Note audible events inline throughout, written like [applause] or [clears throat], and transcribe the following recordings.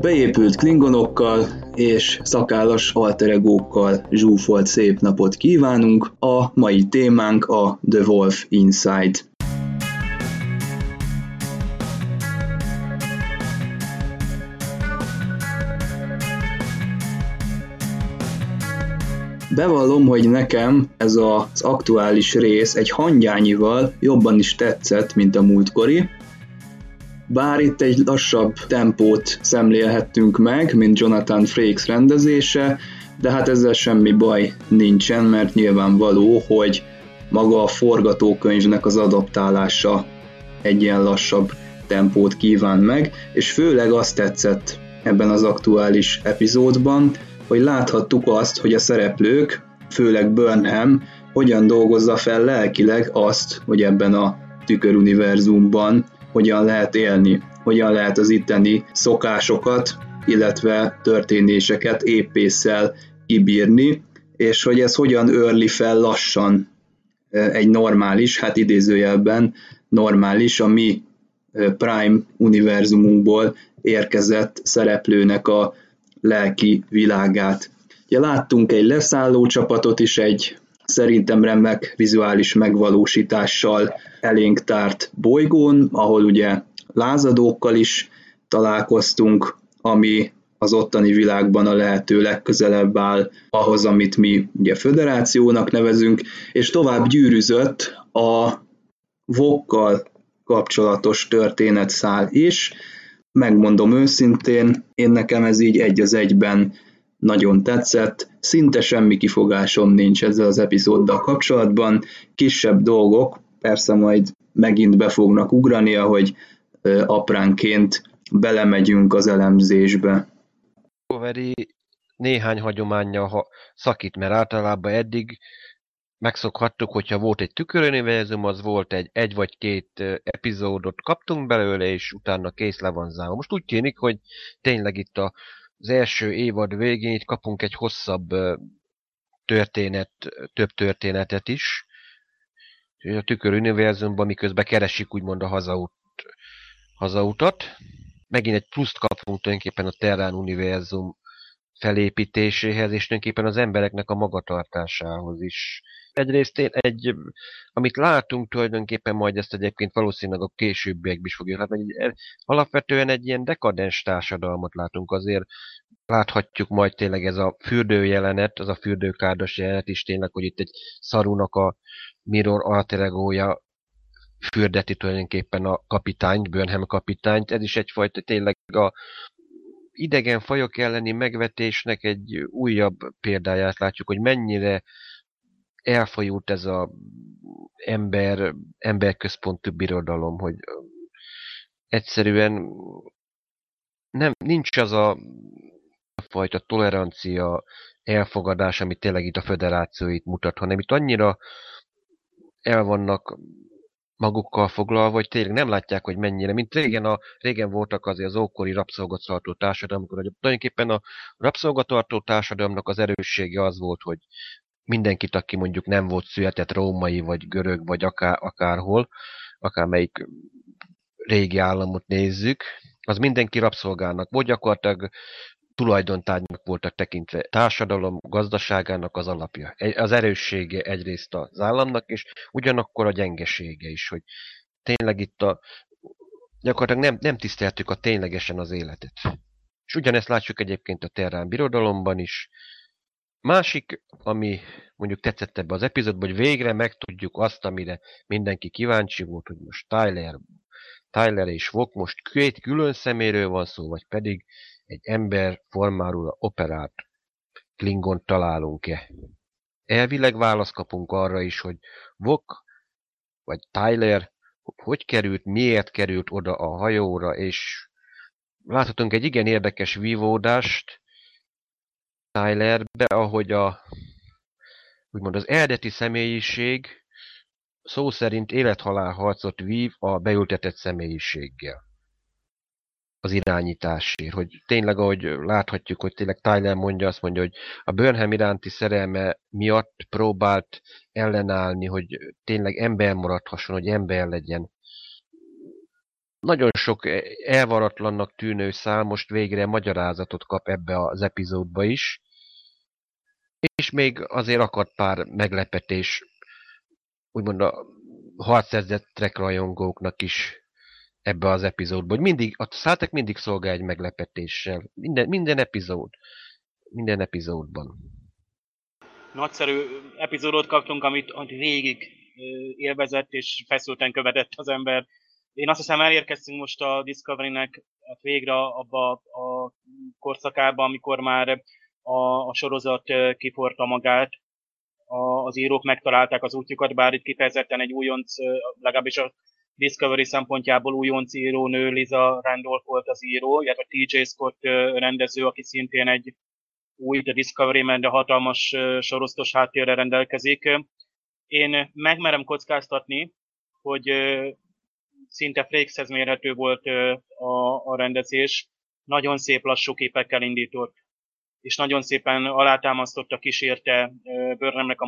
Beépült klingonokkal és szakállas alteregókkal zsúfolt szép napot kívánunk. A mai témánk a The Wolf Inside. Bevallom, hogy nekem ez az aktuális rész egy hangyányival jobban is tetszett, mint a múltkori, bár itt egy lassabb tempót szemlélhettünk meg, mint Jonathan Frakes rendezése, de hát ezzel semmi baj nincsen, mert nyilvánvaló, hogy maga a forgatókönyvnek az adaptálása egy ilyen lassabb tempót kíván meg, és főleg azt tetszett ebben az aktuális epizódban, hogy láthattuk azt, hogy a szereplők, főleg Burnham, hogyan dolgozza fel lelkileg azt, hogy ebben a tüköruniverzumban hogyan lehet élni, hogyan lehet az itteni szokásokat, illetve történéseket épésszel kibírni, és hogy ez hogyan őrli fel lassan egy normális, hát idézőjelben normális, a mi Prime univerzumunkból érkezett szereplőnek a lelki világát. Ugye láttunk egy leszálló csapatot is, egy szerintem remek vizuális megvalósítással elénk tárt bolygón, ahol ugye lázadókkal is találkoztunk, ami az ottani világban a lehető legközelebb áll ahhoz, amit mi ugye föderációnak nevezünk, és tovább gyűrűzött a vokkal kapcsolatos történetszál is. Megmondom őszintén, én nekem ez így egy az egyben nagyon tetszett, szinte semmi kifogásom nincs ezzel az epizóddal kapcsolatban, kisebb dolgok, persze majd megint be fognak ugrani, ahogy apránként belemegyünk az elemzésbe. Discovery néhány hagyománya ha szakít, mert általában eddig megszokhattuk, hogyha volt egy tüköruniverzum, az volt egy egy vagy két epizódot kaptunk belőle, és utána kész le van zárva. Most úgy tűnik, hogy tényleg itt a az első évad végén itt kapunk egy hosszabb történet, több történetet is. A tükör univerzumban, miközben keresik úgymond a hazaut, hazautat. Megint egy pluszt kapunk tulajdonképpen a Terrán univerzum felépítéséhez, és tulajdonképpen az embereknek a magatartásához is. Egyrészt én egy, amit látunk tulajdonképpen majd ezt egyébként valószínűleg a későbbiekben is fogjuk látni, alapvetően egy ilyen dekadens társadalmat látunk azért, láthatjuk majd tényleg ez a fürdő jelenet, az a fürdőkárdos jelenet is tényleg, hogy itt egy szarunak a Mirror alteregója fürdeti tulajdonképpen a kapitányt, Burnham kapitányt. Ez is egyfajta tényleg a idegen fajok elleni megvetésnek egy újabb példáját látjuk, hogy mennyire elfajult ez a ember, emberközpontú birodalom, hogy egyszerűen nem, nincs az a fajta tolerancia, elfogadás, amit tényleg itt a föderáció itt mutat, hanem itt annyira el vannak magukkal foglalva, hogy tényleg nem látják, hogy mennyire, mint régen, a, régen voltak azért az ókori rabszolgatartó társadalmak, hogy tulajdonképpen a rabszolgatartó társadalomnak az erőssége az volt, hogy mindenkit, aki mondjuk nem volt született római, vagy görög, vagy akár, akárhol, akármelyik régi államot nézzük, az mindenki rabszolgának, vagy gyakorlatilag tulajdontárgynak voltak tekintve társadalom gazdaságának az alapja. Az erőssége egyrészt az államnak, és ugyanakkor a gyengesége is, hogy tényleg itt a gyakorlatilag nem, nem tiszteltük a ténylegesen az életet. És ugyanezt látjuk egyébként a Terrán birodalomban is. Másik, ami mondjuk tetszett ebbe az epizódban, hogy végre megtudjuk azt, amire mindenki kíváncsi volt, hogy most Tyler, Tyler és Vok most két külön szeméről van szó, vagy pedig egy ember formáról operált Klingon találunk-e. Elvileg választ kapunk arra is, hogy Vok vagy Tyler hogy került, miért került oda a hajóra, és láthatunk egy igen érdekes vívódást Tylerbe, ahogy a úgymond az eredeti személyiség szó szerint élethalál harcot vív a beültetett személyiséggel. az irányításért, hogy tényleg, ahogy láthatjuk, hogy tényleg Tyler mondja, azt mondja, hogy a Burnham iránti szerelme miatt próbált ellenállni, hogy tényleg ember maradhasson, hogy ember legyen. Nagyon sok elvaratlannak tűnő szál most végre magyarázatot kap ebbe az epizódba is, és még azért akadt pár meglepetés, úgymond a harcszerzett Trek rajongóknak is ebbe az epizódba, hogy mindig, a Star mindig szolgál egy meglepetéssel. Minden, minden epizód. Minden epizódban. Nagyszerű epizódot kaptunk, amit, amit végig élvezett és feszülten követett az ember. Én azt hiszem elérkeztünk most a Discovery-nek hát végre abba a korszakába, amikor már a, a sorozat kiforta magát, a, az írók megtalálták az útjukat, bár itt kifejezetten egy újonc, legalábbis a Discovery szempontjából újonc írónő Liza Randolph volt az író, illetve TJ Scott rendező, aki szintén egy új The Discovery Man, de hatalmas sorosztos háttérre rendelkezik. Én megmerem kockáztatni, hogy szinte Frakeshez mérhető volt a, a rendezés, nagyon szép lassú képekkel indított, és nagyon szépen alátámasztotta, kísérte Burnhamnek a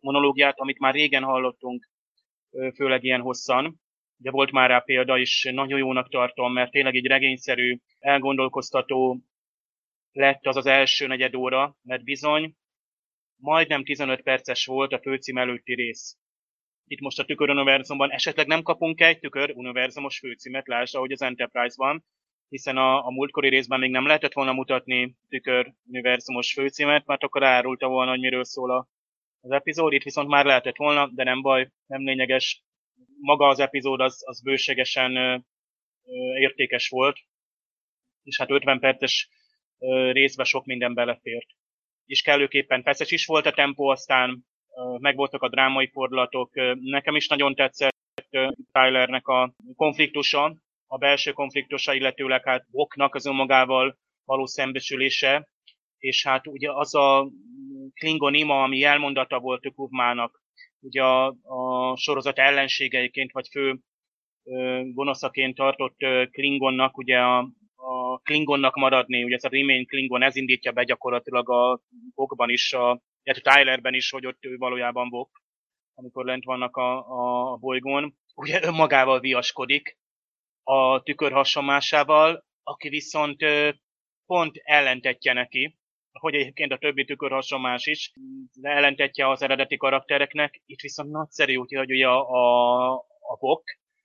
monológiát, amit már régen hallottunk, főleg ilyen hosszan de volt már rá példa is, nagyon jónak tartom, mert tényleg egy regényszerű, elgondolkoztató lett az az első negyed óra, mert bizony majdnem 15 perces volt a főcím előtti rész. Itt most a Tükör Univerzumban esetleg nem kapunk egy Tükör Univerzumos főcímet, lásd, ahogy az Enterprise-ban, hiszen a, a múltkori részben még nem lehetett volna mutatni Tükör Univerzumos főcímet, mert akkor árulta volna, hogy miről szól az epizód. Itt viszont már lehetett volna, de nem baj, nem lényeges maga az epizód az, az bőségesen értékes volt, és hát 50 perces részbe sok minden belefért. És kellőképpen feszes is volt a tempó, aztán megvoltak a drámai fordulatok. Nekem is nagyon tetszett Tylernek a konfliktusa, a belső konfliktusa, illetőleg hát Boknak az önmagával való szembesülése, és hát ugye az a Klingon ima, ami elmondata volt Tukuvmának, ugye a, a sorozat ellenségeiként, vagy fő gonoszaként tartott Klingonnak, ugye a, a Klingonnak maradni, ugye ez a Remain Klingon, ez indítja be gyakorlatilag a Vokban is, a, illetve Tylerben is, hogy ott ő valójában Vok, amikor lent vannak a, a bolygón. Ugye önmagával viaskodik a tükör hasonlásával, aki viszont pont ellentetje neki, hogy egyébként a többi tükör hasonlás is, ellentetje az eredeti karaktereknek. Itt viszont nagyszerű, úgyhogy ugye a, a, a Bok,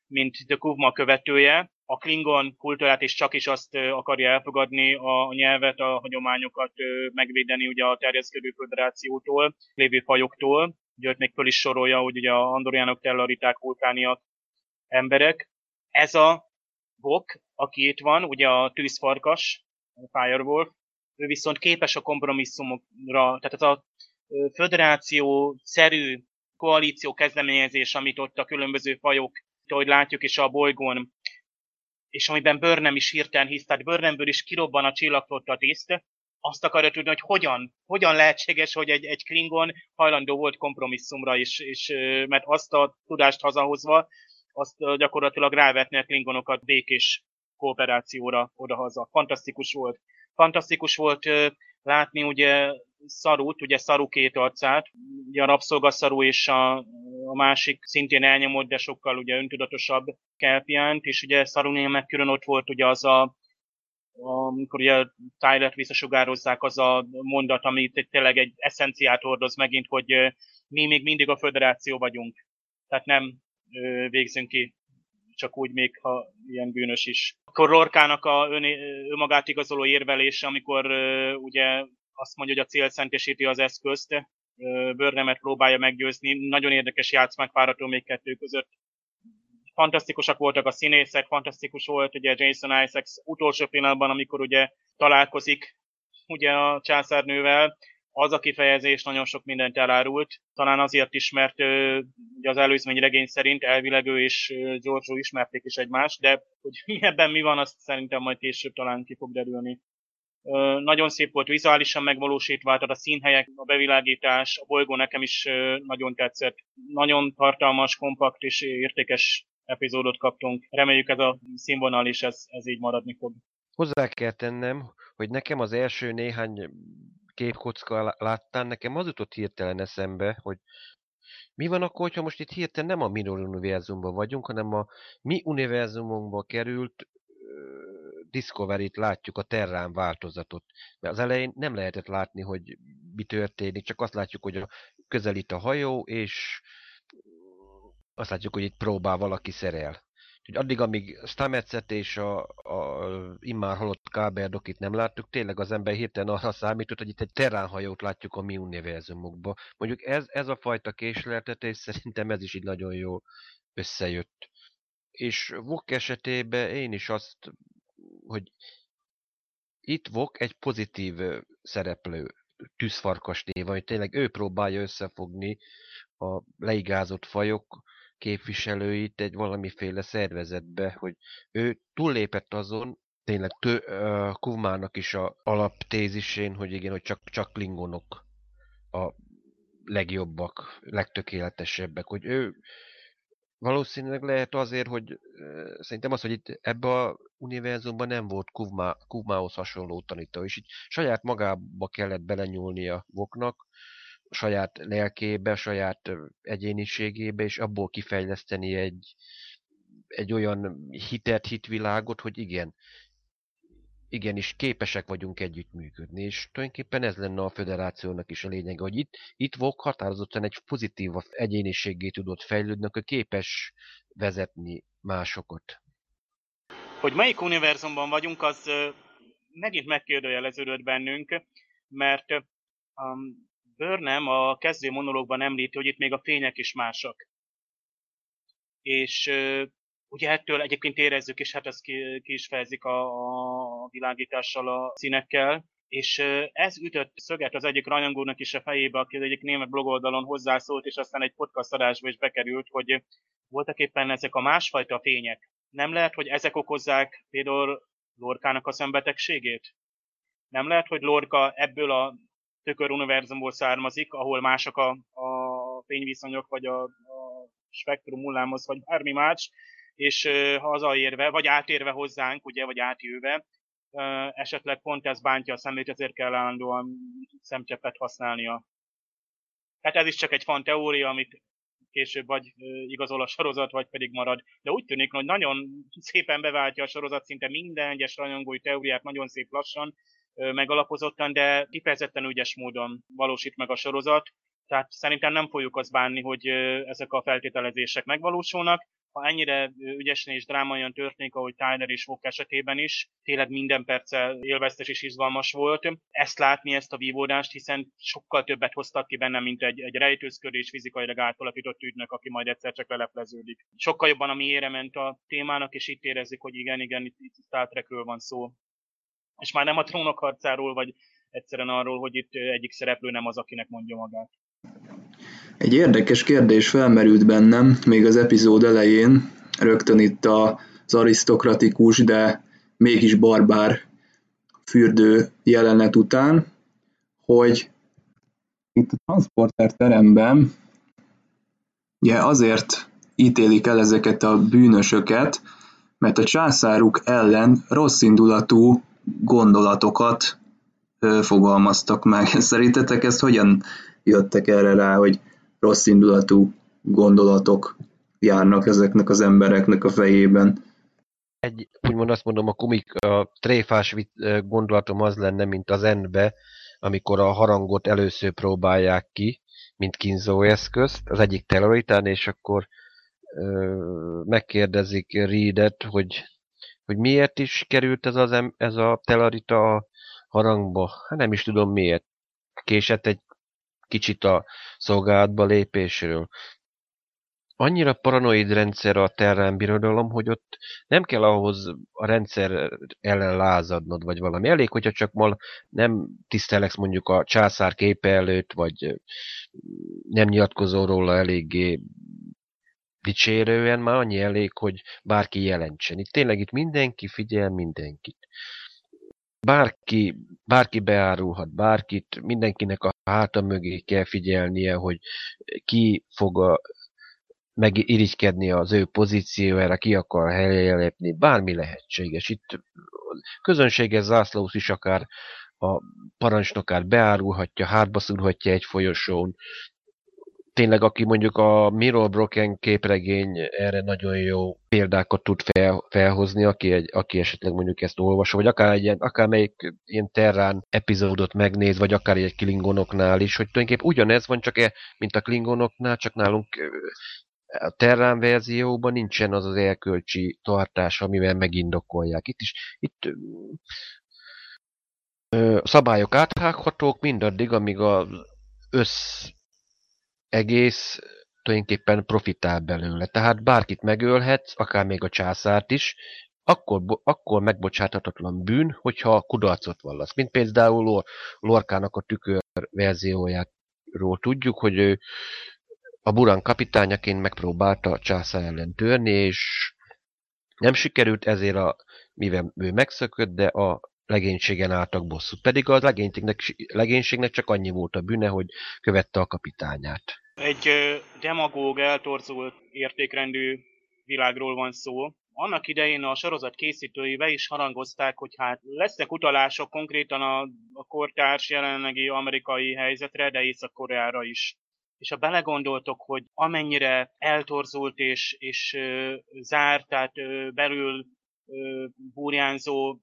mint The Kuvma követője, a Klingon kultúrát is csak is azt akarja elfogadni, a nyelvet, a hagyományokat megvédeni ugye a terjeszkedő föderációtól, lévő fajoktól. Ugye ott még föl is sorolja, hogy ugye a andoriánok, tellariták, vulkániak emberek. Ez a Bok, aki itt van, ugye a tűzfarkas, a Firewolf, ő viszont képes a kompromisszumokra, tehát az a föderáció-szerű koalíció kezdeményezés, amit ott a különböző fajok, ahogy látjuk is a bolygón, és amiben Burnham is hirtelen hisz, tehát Burnhamből is kirobban a csillagflotta tiszt, azt akarja tudni, hogy hogyan, hogyan lehetséges, hogy egy, egy Klingon hajlandó volt kompromisszumra is, és, mert azt a tudást hazahozva, azt gyakorlatilag rávetni a Klingonokat békés kooperációra odahaza. Fantasztikus volt fantasztikus volt látni ugye Szarút, ugye Szaru két arcát, ugye a rabszolgaszaru és a, a másik szintén elnyomott, de sokkal ugye öntudatosabb Kelpiánt, és ugye Szarunél meg külön ott volt ugye az a amikor ugye Tyler visszasugározzák az a mondat, amit tényleg egy eszenciát hordoz megint, hogy mi még mindig a föderáció vagyunk. Tehát nem végzünk ki csak úgy még, ha ilyen bűnös is. Akkor Lorkának a ön, önmagát igazoló érvelése, amikor ugye azt mondja, hogy a cél szentesíti az eszközt, Börnemet próbálja meggyőzni. Nagyon érdekes játszmák várható még kettő között. Fantasztikusak voltak a színészek, fantasztikus volt ugye Jason Isaacs utolsó pillanatban, amikor ugye találkozik ugye a császárnővel, az a kifejezés nagyon sok mindent elárult. Talán azért is, mert az előzmény regény szerint elvileg ő és Giorgio ismerték is egymást, de hogy [laughs] ebben mi van, azt szerintem majd később talán ki fog derülni. Nagyon szép volt vizuálisan megvalósítva, tehát a színhelyek, a bevilágítás, a bolygó nekem is nagyon tetszett. Nagyon tartalmas, kompakt és értékes epizódot kaptunk. Reméljük ez a színvonal is ez, ez így maradni fog. Hozzá kell tennem, hogy nekem az első néhány képkocka láttán, nekem az jutott hirtelen eszembe, hogy mi van akkor, hogyha most itt hirtelen nem a Minor univerzumban vagyunk, hanem a mi univerzumunkba került Discovery-t látjuk, a Terrán változatot. Mert az elején nem lehetett látni, hogy mi történik, csak azt látjuk, hogy közelít a hajó, és azt látjuk, hogy itt próbál valaki szerel. Úgyhogy addig, amíg Stamecet és a, a immár halott Káberdokit nem láttuk, tényleg az ember hirtelen arra számított, hogy itt egy terránhajót látjuk a mi univerzumokba. Mondjuk ez, ez a fajta késleltetés szerintem ez is így nagyon jó összejött. És Vok esetében én is azt, hogy itt Vok egy pozitív szereplő, tűzfarkas néva, hogy tényleg ő próbálja összefogni a leigázott fajok képviselőit egy valamiféle szervezetbe, hogy ő túllépett azon, tényleg tő, uh, Kuvmának is a alaptézisén, hogy igen, hogy csak, csak klingonok a legjobbak, legtökéletesebbek, hogy ő valószínűleg lehet azért, hogy uh, szerintem az, hogy itt ebbe a univerzumban nem volt Kuvma, Kuvmához hasonló tanító, és így saját magába kellett belenyúlnia Voknak, saját lelkébe, saját egyéniségébe, és abból kifejleszteni egy, egy olyan hitet, hitvilágot, hogy igen, igenis képesek vagyunk együttműködni, és tulajdonképpen ez lenne a föderációnak is a lényege, hogy itt, itt Vok határozottan egy pozitív egyéniségé tudott fejlődni, akkor képes vezetni másokat. Hogy melyik univerzumban vagyunk, az megint megkérdőjeleződött bennünk, mert um, Burnham a kezdő monológban említi, hogy itt még a fények is mások. És ugye ettől egyébként érezzük, és hát ezt ki, ki is fejezik a, a világítással, a színekkel, és ez ütött szöget az egyik rajongónak is a fejébe, aki az egyik német blogoldalon hozzászólt, és aztán egy podcast adásba is bekerült, hogy voltak éppen ezek a másfajta fények. Nem lehet, hogy ezek okozzák például Lorkának a szembetegségét? Nem lehet, hogy Lorca ebből a tökör univerzumból származik, ahol mások a, a fényviszonyok, vagy a, a spektrum hullámhoz, vagy bármi más, és hazaérve, vagy átérve hozzánk, ugye, vagy átjöve, esetleg pont ez bántja a szemét, ezért kell állandóan szemcseppet használnia. Hát ez is csak egy fan teória, amit később vagy igazol a sorozat, vagy pedig marad. De úgy tűnik, hogy nagyon szépen beváltja a sorozat szinte minden egyes rajongói teóriát, nagyon szép lassan, megalapozottan, de kifejezetten ügyes módon valósít meg a sorozat. Tehát szerintem nem fogjuk azt bánni, hogy ezek a feltételezések megvalósulnak. Ha ennyire ügyesen és drámaian történik, ahogy Tyler és Vok esetében is, tényleg minden perccel élveztes és izgalmas volt. Ezt látni, ezt a vívódást, hiszen sokkal többet hoztak ki benne, mint egy, egy rejtőzködés fizikailag átalakított ügynök, aki majd egyszer csak lelepleződik. Sokkal jobban a mélyére ment a témának, és itt érezzük, hogy igen, igen, itt, itt Star Trekről van szó és már nem a trónok harcáról, vagy egyszerűen arról, hogy itt egyik szereplő nem az, akinek mondja magát. Egy érdekes kérdés felmerült bennem még az epizód elején, rögtön itt az arisztokratikus, de mégis barbár fürdő jelenet után, hogy itt a transporter teremben ugye azért ítélik el ezeket a bűnösöket, mert a császáruk ellen rossz indulatú gondolatokat fogalmaztak meg. [laughs] Szerintetek ezt hogyan jöttek erre rá, hogy rossz indulatú gondolatok járnak ezeknek az embereknek a fejében? Egy, úgymond azt mondom, a komik, a tréfás gondolatom az lenne, mint az endbe, amikor a harangot először próbálják ki, mint kínzó eszközt, az egyik terroritán, és akkor ö, megkérdezik Reedet, hogy hogy miért is került ez, az, ez a telarita a harangba. Hát nem is tudom miért. Késett egy kicsit a szolgálatba lépésről. Annyira paranoid rendszer a terrán birodalom, hogy ott nem kell ahhoz a rendszer ellen lázadnod, vagy valami. Elég, hogyha csak mal nem tiszteleksz mondjuk a császár képe előtt, vagy nem nyilatkozol róla eléggé dicsérően már annyi elég, hogy bárki jelentsen. Itt tényleg itt mindenki figyel mindenkit. Bárki, bárki beárulhat bárkit, mindenkinek a háta mögé kell figyelnie, hogy ki fog a megirigykedni az ő pozíciójára, ki akar helyre lépni, bármi lehetséges. Itt közönséges zászlósz is akár a parancsnokát beárulhatja, hátba szúrhatja egy folyosón. Tényleg, aki mondjuk a Mirror Broken képregény erre nagyon jó példákat tud fel, felhozni, aki, egy, aki esetleg mondjuk ezt olvasó, vagy akár egy ilyen, akármelyik ilyen Terrán epizódot megnéz, vagy akár egy Klingonoknál is, hogy tulajdonképpen ugyanez van, csak e, mint a Klingonoknál, csak nálunk a Terrán verzióban nincsen az az elkölcsi tartás, amivel megindokolják. Itt is, itt ö, szabályok áthághatók mindaddig, amíg az össz egész tulajdonképpen profitál belőle. Tehát bárkit megölhetsz, akár még a császárt is, akkor, akkor megbocsáthatatlan bűn, hogyha kudarcot vallasz. Mint például Lorkának a tükör verziójáról tudjuk, hogy ő a Buran kapitányaként megpróbálta a császár ellen törni, és nem sikerült, ezért a, mivel ő megszökött, de a legénységen álltak bosszút. Pedig a legénységnek, legénységnek csak annyi volt a bűne, hogy követte a kapitányát. Egy demagóg, eltorzult értékrendű világról van szó. Annak idején a sorozat készítői be is harangozták, hogy hát lesznek utalások konkrétan a, a kortárs jelenlegi amerikai helyzetre, de Észak-Koreára is és ha belegondoltok, hogy amennyire eltorzult és, és ö, zárt, tehát ö, belül ö, búrjánzó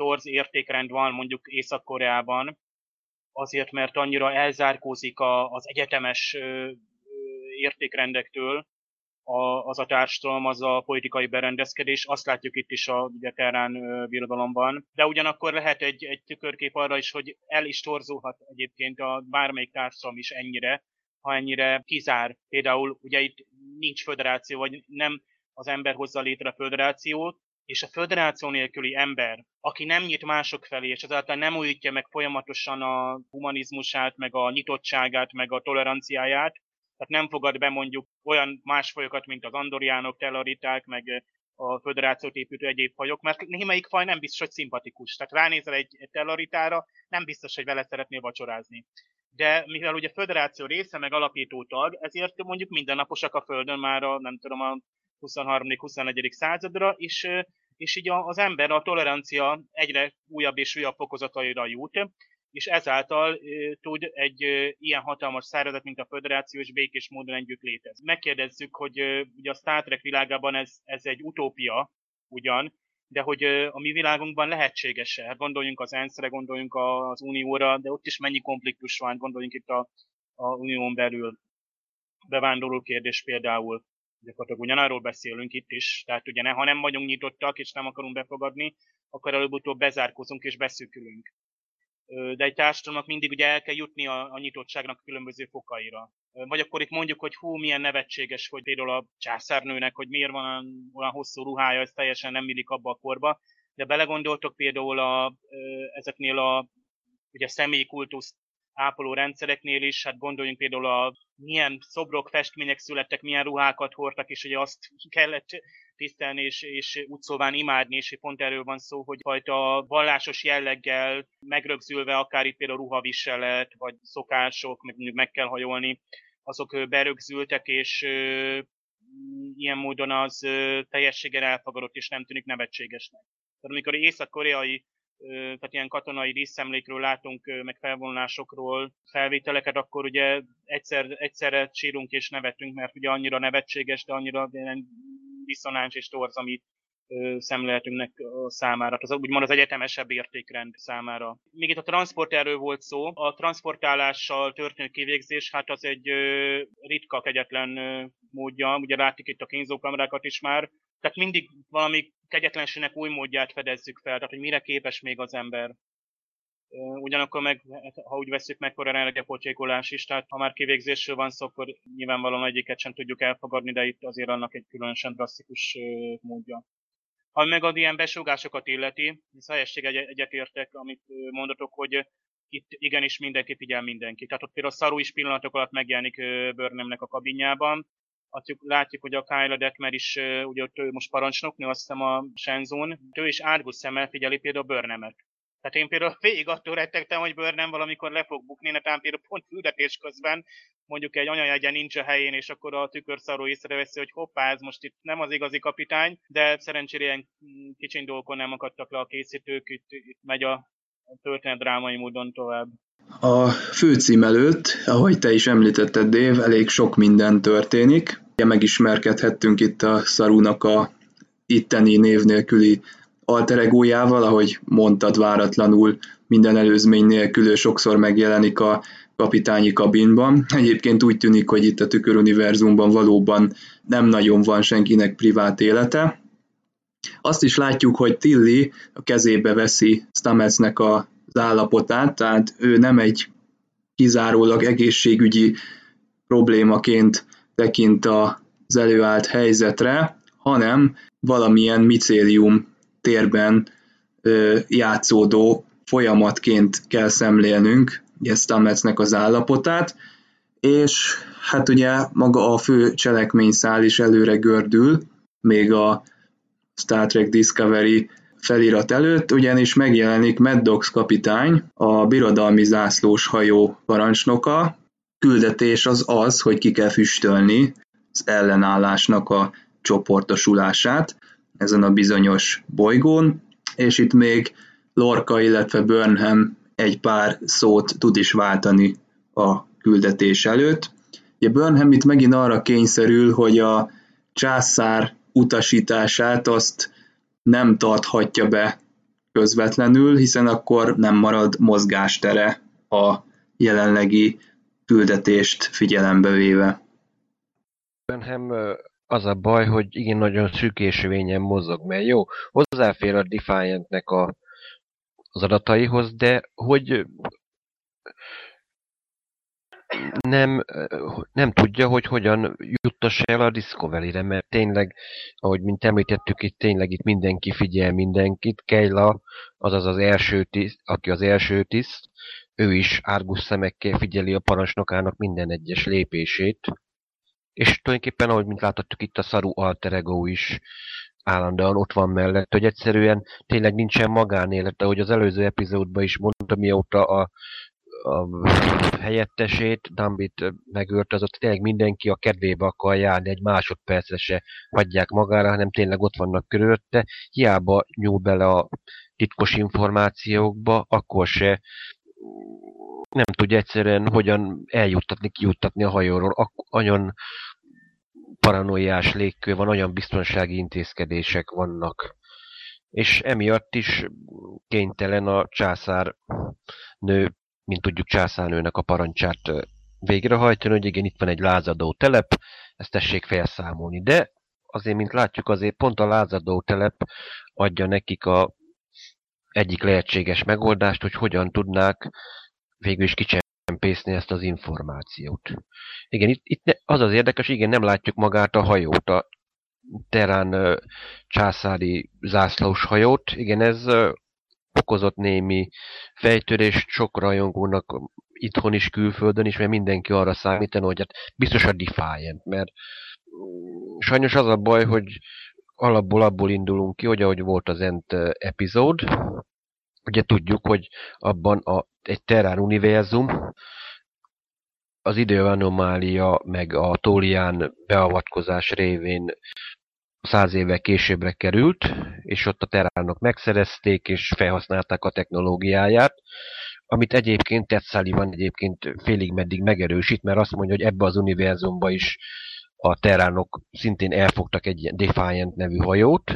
torz értékrend van mondjuk Észak-Koreában, azért, mert annyira elzárkózik a, az egyetemes értékrendektől a, az a társadalom, az a politikai berendezkedés. Azt látjuk itt is a ugye, terán birodalomban. De ugyanakkor lehet egy, egy tükörkép arra is, hogy el is torzulhat egyébként a bármelyik társadalom is ennyire, ha ennyire kizár. Például ugye itt nincs föderáció, vagy nem az ember hozza létre a föderációt, és a föderáció nélküli ember, aki nem nyit mások felé, és azáltal nem újítja meg folyamatosan a humanizmusát, meg a nyitottságát, meg a toleranciáját, tehát nem fogad be mondjuk olyan más fajokat, mint az andoriánok, telariták, meg a föderációt építő egyéb fajok, mert némelyik faj nem biztos, hogy szimpatikus. Tehát ránézel egy, telaritára, nem biztos, hogy vele szeretnél vacsorázni de mivel ugye föderáció része, meg alapító tag, ezért mondjuk mindennaposak a Földön már a, nem tudom, a 23.-24. századra, és, és így az ember a tolerancia egyre újabb és újabb fokozataira jut, és ezáltal tud egy ilyen hatalmas szervezet, mint a Föderáció, és békés módon együtt létezni. Megkérdezzük, hogy ugye a Star Trek világában ez, ez egy utópia, ugyan, de hogy a mi világunkban lehetséges-e? Gondoljunk az ENSZ-re, gondoljunk az Unióra, de ott is mennyi konfliktus van, gondoljunk itt a, a Unión belül. Bevándorló kérdés például, gyakorlatilag ugyanarról beszélünk itt is, tehát ugye ne, ha nem vagyunk nyitottak és nem akarunk befogadni, akkor előbb-utóbb bezárkozunk és beszűkülünk de egy társadalomnak mindig ugye el kell jutni a, a nyitottságnak különböző fokaira. Vagy akkor itt mondjuk, hogy hú, milyen nevetséges, hogy például a császárnőnek, hogy miért van olyan, hosszú ruhája, ez teljesen nem illik abba a korba, de belegondoltok például a, ezeknél a ugye személykultusz ápoló rendszereknél is, hát gondoljunk például a milyen szobrok, festmények születtek, milyen ruhákat hordtak, és ugye azt kellett tisztelni és, és úgy szóván imádni, és pont erről van szó, hogy fajta vallásos jelleggel megrögzülve, akár itt például ruhaviselet, vagy szokások, meg, meg kell hajolni, azok berögzültek, és ilyen módon az teljességgel elfogadott, és nem tűnik nevetségesnek. Tehát amikor észak-koreai tehát ilyen katonai díszemlékről látunk, meg felvonulásokról felvételeket, akkor ugye egyszer, egyszerre sírunk és nevetünk, mert ugye annyira nevetséges, de annyira diszonáns és torz, amit szemléletünknek számára, az úgymond az egyetemesebb értékrend számára. Még itt a transporterről volt szó, a transportálással történő kivégzés, hát az egy ritka, kegyetlen módja, ugye látjuk itt a kínzókamerákat is már, tehát mindig valami kegyetlenségnek új módját fedezzük fel, tehát hogy mire képes még az ember. Ugyanakkor meg, hát, ha úgy veszük meg, akkor energiapocsékolás is, tehát ha már kivégzésről van szó, akkor nyilvánvalóan egyiket sem tudjuk elfogadni, de itt azért annak egy különösen drasztikus módja. Ha meg az ilyen besúgásokat illeti, hisz helyesség egyetértek, amit mondatok, hogy itt igenis mindenki figyel mindenki. Tehát ott például szarú is pillanatok alatt megjelenik Burnhamnek a kabinjában, Látjuk, látjuk, hogy a Kyla Detmer is, ugye ott ő most parancsnoknő, azt hiszem a Shenzon, ő is árgus szemmel figyeli például a Burnhamet. Tehát én például [laughs] végig attól rettegtem, hogy Burnham valamikor le fog bukni, netán például pont küldetés közben mondjuk egy anyajegyen nincs a helyén, és akkor a tükörszaró észreveszi, hogy hoppá, ez most itt nem az igazi kapitány, de szerencsére ilyen kicsiny dolgokon nem akadtak le a készítők, itt, itt megy a történet drámai módon tovább. A főcím előtt, ahogy te is említetted, Dév, elég sok minden történik. Megismerkedhettünk itt a Szarúnak a itteni név nélküli alteregójával, ahogy mondtad váratlanul, minden előzmény nélkül sokszor megjelenik a kapitányi kabinban. Egyébként úgy tűnik, hogy itt a tüköruniverzumban valóban nem nagyon van senkinek privát élete. Azt is látjuk, hogy Tilly a kezébe veszi Stametsnek az állapotát, tehát ő nem egy kizárólag egészségügyi problémaként tekint az előállt helyzetre, hanem valamilyen micélium térben játszódó folyamatként kell szemlélnünk ugye Stametsnek az állapotát, és hát ugye maga a fő cselekményszál is előre gördül, még a Star Trek Discovery felirat előtt, ugyanis megjelenik Maddox kapitány, a birodalmi zászlós hajó parancsnoka. Küldetés az az, hogy ki kell füstölni az ellenállásnak a csoportosulását ezen a bizonyos bolygón, és itt még Lorca, illetve Burnham egy pár szót tud is váltani a küldetés előtt. Ugye Burnham itt megint arra kényszerül, hogy a császár utasítását azt nem tarthatja be közvetlenül, hiszen akkor nem marad mozgástere a jelenlegi küldetést figyelembe véve. Burnham az a baj, hogy igen, nagyon szűkésvényen mozog, mert jó, hozzáfér a Defiantnek a az adataihoz, de hogy nem, nem tudja, hogy hogyan juttassa el a Discovery-re, mert tényleg, ahogy mint említettük, itt tényleg itt mindenki figyel mindenkit. Keila, azaz az első tiszt, aki az első tiszt, ő is árgus szemekkel figyeli a parancsnokának minden egyes lépését. És tulajdonképpen, ahogy mint láthattuk itt a Saru Alter Ego is állandóan ott van mellett, hogy egyszerűen tényleg nincsen magánélete, ahogy az előző epizódban is mondta, mióta a, a helyettesét, az ott tényleg mindenki a kedvébe akar járni, egy másodpercre se hagyják magára, hanem tényleg ott vannak körülötte, hiába nyúl bele a titkos információkba, akkor se nem tudja egyszerűen hogyan eljuttatni, kijuttatni a hajóról. Nagyon paranoiás légkör van, olyan biztonsági intézkedések vannak. És emiatt is kénytelen a császár nő, mint tudjuk császárnőnek a parancsát végrehajtani, hogy igen, itt van egy lázadó telep, ezt tessék felszámolni. De azért, mint látjuk, azért pont a lázadó telep adja nekik a egyik lehetséges megoldást, hogy hogyan tudnák végül is csempészni ezt az információt. Igen, itt, itt az az érdekes, igen, nem látjuk magát a hajót, a terán császári zászlós hajót. Igen, ez okozott némi fejtörést sok rajongónak itthon is, külföldön is, mert mindenki arra számítani, hogy hát biztos a Defiant, mert mm, sajnos az a baj, hogy alapból abból indulunk ki, hogy ahogy volt az Ent epizód, ugye tudjuk, hogy abban a, egy Terrán univerzum, az időanomália meg a Tólián beavatkozás révén száz éve későbbre került, és ott a teránok megszerezték, és felhasználták a technológiáját, amit egyébként Ted Sullivan egyébként félig meddig megerősít, mert azt mondja, hogy ebbe az univerzumba is a teránok szintén elfogtak egy Defiant nevű hajót,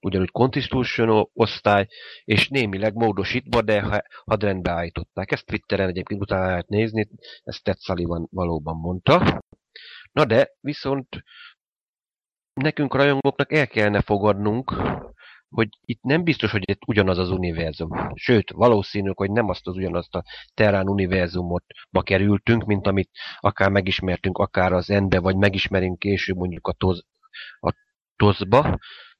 ugyanúgy Constitution osztály, és némileg módosítva, de hadrendbe állították. Ezt Twitteren egyébként utána lehet nézni, ezt Ted Sullivan valóban mondta. Na de, viszont nekünk rajongóknak el kellene fogadnunk, hogy itt nem biztos, hogy itt ugyanaz az univerzum. Sőt, valószínű, hogy nem azt az ugyanazt a Terrán univerzumot ma kerültünk, mint amit akár megismertünk, akár az Ende, vagy megismerünk később mondjuk a, toz, a Tozba,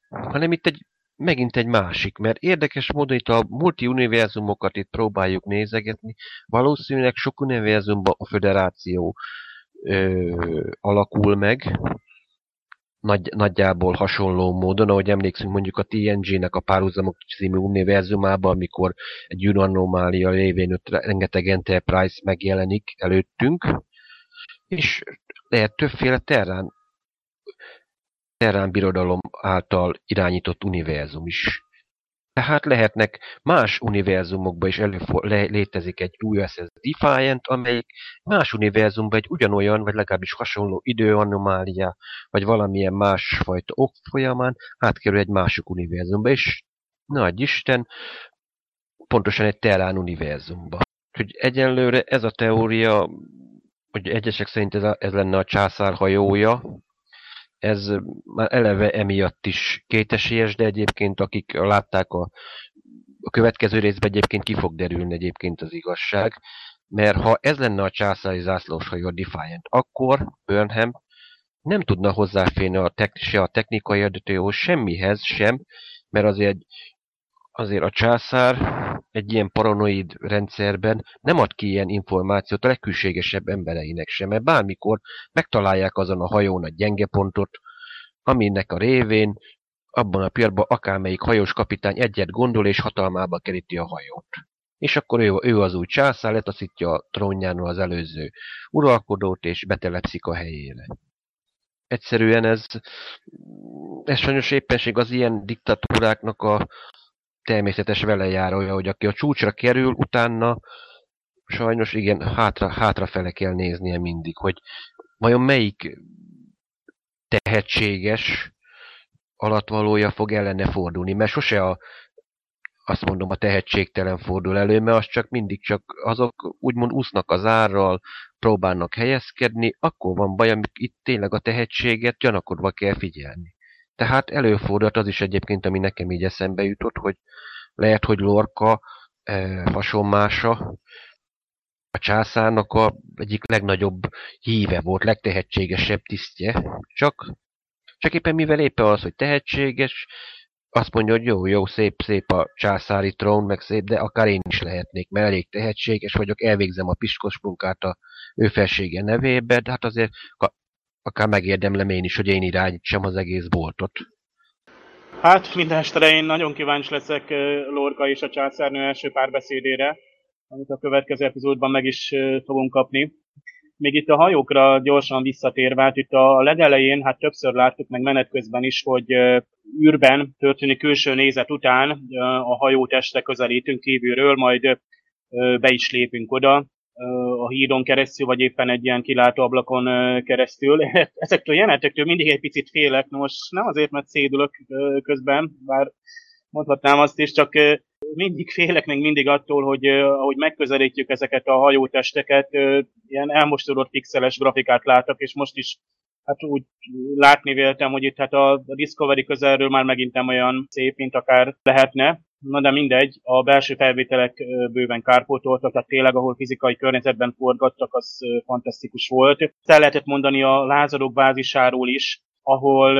hanem itt egy, megint egy másik, mert érdekes módon itt a multi-univerzumokat itt próbáljuk nézegetni, valószínűleg sok univerzumban a föderáció ö, alakul meg, nagy, nagyjából hasonló módon, ahogy emlékszünk mondjuk a TNG-nek a párhuzamok című univerzumában, amikor egy űranomália lévén ott rengeteg Enterprise megjelenik előttünk, és lehet többféle terrán, terrán birodalom által irányított univerzum is. Tehát lehetnek más univerzumokban is előfor, le, létezik egy USS Defiant, amelyik más univerzumban egy ugyanolyan, vagy legalábbis hasonló időanomália, vagy valamilyen másfajta ok folyamán átkerül egy másik univerzumba, és nagy Isten, pontosan egy Terrán univerzumba. Hogy egyenlőre ez a teória, hogy egyesek szerint ez, a, ez lenne a császár hajója, ez már eleve emiatt is kétesélyes, de egyébként akik látták a, a következő részben egyébként ki fog derülni egyébként az igazság, mert ha ez lenne a császári zászlós hajó Defiant, akkor Burnham nem tudna hozzáférni a tek, se a technikai adatóhoz, semmihez sem, mert azért, azért a császár egy ilyen paranoid rendszerben nem ad ki ilyen információt a legkülségesebb embereinek sem, mert bármikor megtalálják azon a hajón a gyenge pontot, aminek a révén abban a pillanatban akármelyik hajós kapitány egyet gondol és hatalmába keríti a hajót. És akkor ő, ő az új császár, letaszítja a trónjáról az előző uralkodót, és betelepszik a helyére. Egyszerűen ez, ez sajnos éppenség az ilyen diktatúráknak a természetes velejárója, hogy aki a csúcsra kerül, utána sajnos igen, hátra, hátrafele kell néznie mindig, hogy vajon melyik tehetséges alatvalója fog ellene fordulni, mert sose a, azt mondom, a tehetségtelen fordul elő, mert az csak mindig csak azok úgymond úsznak az árral, próbálnak helyezkedni, akkor van baj, amik itt tényleg a tehetséget gyanakodva kell figyelni. Tehát előfordult az is egyébként, ami nekem így eszembe jutott, hogy lehet, hogy Lorca e, hasonmása a császárnak a egyik legnagyobb híve volt, legtehetségesebb tisztje. Csak, csak éppen mivel éppen az, hogy tehetséges, azt mondja, hogy jó, jó, szép, szép a császári trón, meg szép, de akár én is lehetnék, mert elég tehetséges vagyok, elvégzem a piskos munkát a ő felsége nevébe, de hát azért akár megérdemlem én is, hogy én irányítsam az egész boltot. Hát minden estere én nagyon kíváncsi leszek Lorca és a császárnő első párbeszédére, amit a következő epizódban meg is fogunk kapni. Még itt a hajókra gyorsan visszatérve, hát itt a legelején, hát többször láttuk meg menet közben is, hogy űrben történő külső nézet után a hajó testre közelítünk kívülről, majd be is lépünk oda, a hídon keresztül, vagy éppen egy ilyen kilátó ablakon keresztül. [laughs] Ezektől jelenetektől mindig egy picit félek, most nem azért, mert szédülök közben, bár mondhatnám azt is, csak mindig félek még mindig attól, hogy ahogy megközelítjük ezeket a hajótesteket, ilyen elmostódott pixeles grafikát látok, és most is hát úgy látni véltem, hogy itt hát a Discovery közelről már megint nem olyan szép, mint akár lehetne. Na de mindegy, a belső felvételek bőven kárpótoltak, tehát tényleg, ahol fizikai környezetben forgattak, az fantasztikus volt. El lehetett mondani a lázadók bázisáról is, ahol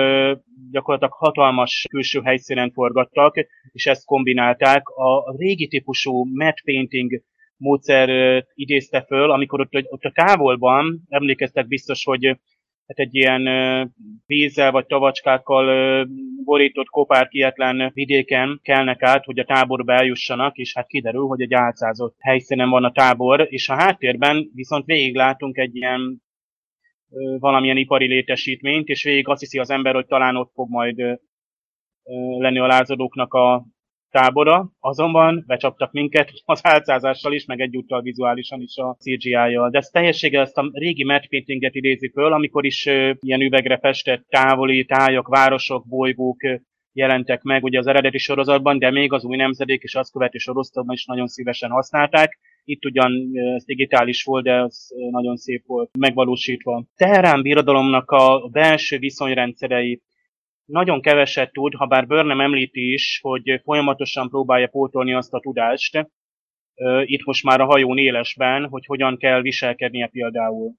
gyakorlatilag hatalmas külső helyszínen forgattak, és ezt kombinálták. A régi típusú matte painting módszer idézte föl, amikor ott, ott a távolban, emlékeztek biztos, hogy hát egy ilyen vízzel vagy tavacskákkal borított kopárkietlen vidéken kelnek át, hogy a táborba eljussanak, és hát kiderül, hogy egy álcázott helyszínen van a tábor, és a háttérben viszont végig látunk egy ilyen valamilyen ipari létesítményt, és végig azt hiszi az ember, hogy talán ott fog majd lenni a lázadóknak a tábora, azonban becsaptak minket az álcázással is, meg egyúttal vizuálisan is a CGI-jal. De ez teljességgel ezt a régi match paintinget idézi föl, amikor is uh, ilyen üvegre festett távoli tájak, városok, bolygók uh, jelentek meg ugye az eredeti sorozatban, de még az új nemzedék és azt követő sorozatban is nagyon szívesen használták. Itt ugyan ez digitális volt, de az nagyon szép volt megvalósítva. Teherán birodalomnak a belső viszonyrendszerei nagyon keveset tud, ha bár Burnham említi is, hogy folyamatosan próbálja pótolni azt a tudást, itt most már a hajón élesben, hogy hogyan kell viselkednie például.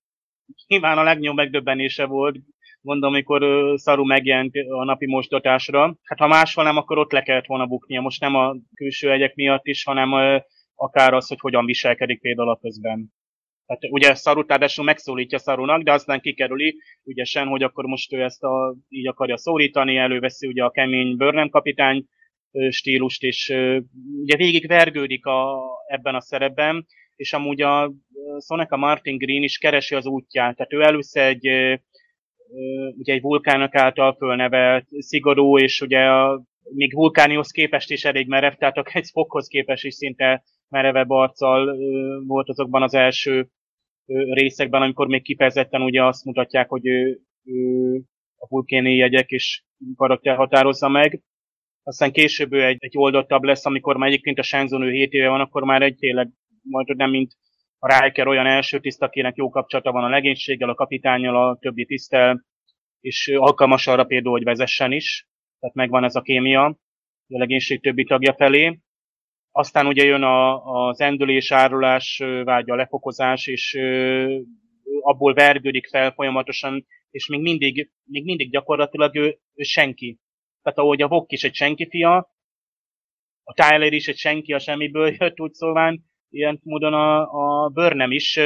Nyilván a legnagyobb megdöbbenése volt, mondom, amikor Szaru megjelent a napi mostatásra. Hát ha máshol nem, akkor ott le kellett volna buknia. Most nem a külső egyek miatt is, hanem akár az, hogy hogyan viselkedik például a közben. Tehát ugye Szaru ráadásul megszólítja Szarunak, de aztán kikerüli ügyesen, hogy akkor most ő ezt a, így akarja szólítani, előveszi ugye a kemény Burnham kapitány stílust, és ugye végig vergődik a, ebben a szerepben, és amúgy a Soneca Martin Green is keresi az útját. Tehát ő először egy, ugye egy vulkának által fölnevelt, szigorú, és ugye a, még vulkánihoz képest is elég merev, tehát egy fokhoz képest is szinte merevebb arccal volt azokban az első részekben, amikor még kifejezetten ugye azt mutatják, hogy ő, ő a vulkéni jegyek és karakter határozza meg. Aztán később ő egy, egy oldottabb lesz, amikor már egyébként a Shenzhen ő 7 éve van, akkor már egy tényleg majd nem mint a Riker olyan első tiszt, akinek jó kapcsolata van a legénységgel, a kapitányjal, a többi tisztel, és alkalmas arra például, hogy vezessen is, tehát megvan ez a kémia a legénység többi tagja felé. Aztán ugye jön a, az endülés, árulás, vágya, lefokozás, és abból vergődik fel folyamatosan, és még mindig, még mindig gyakorlatilag ő, ő senki. Tehát ahogy a Vok is egy senki fia, a Tyler is egy senki a semmiből jött, úgy szóván, ilyen módon a, a Burnham is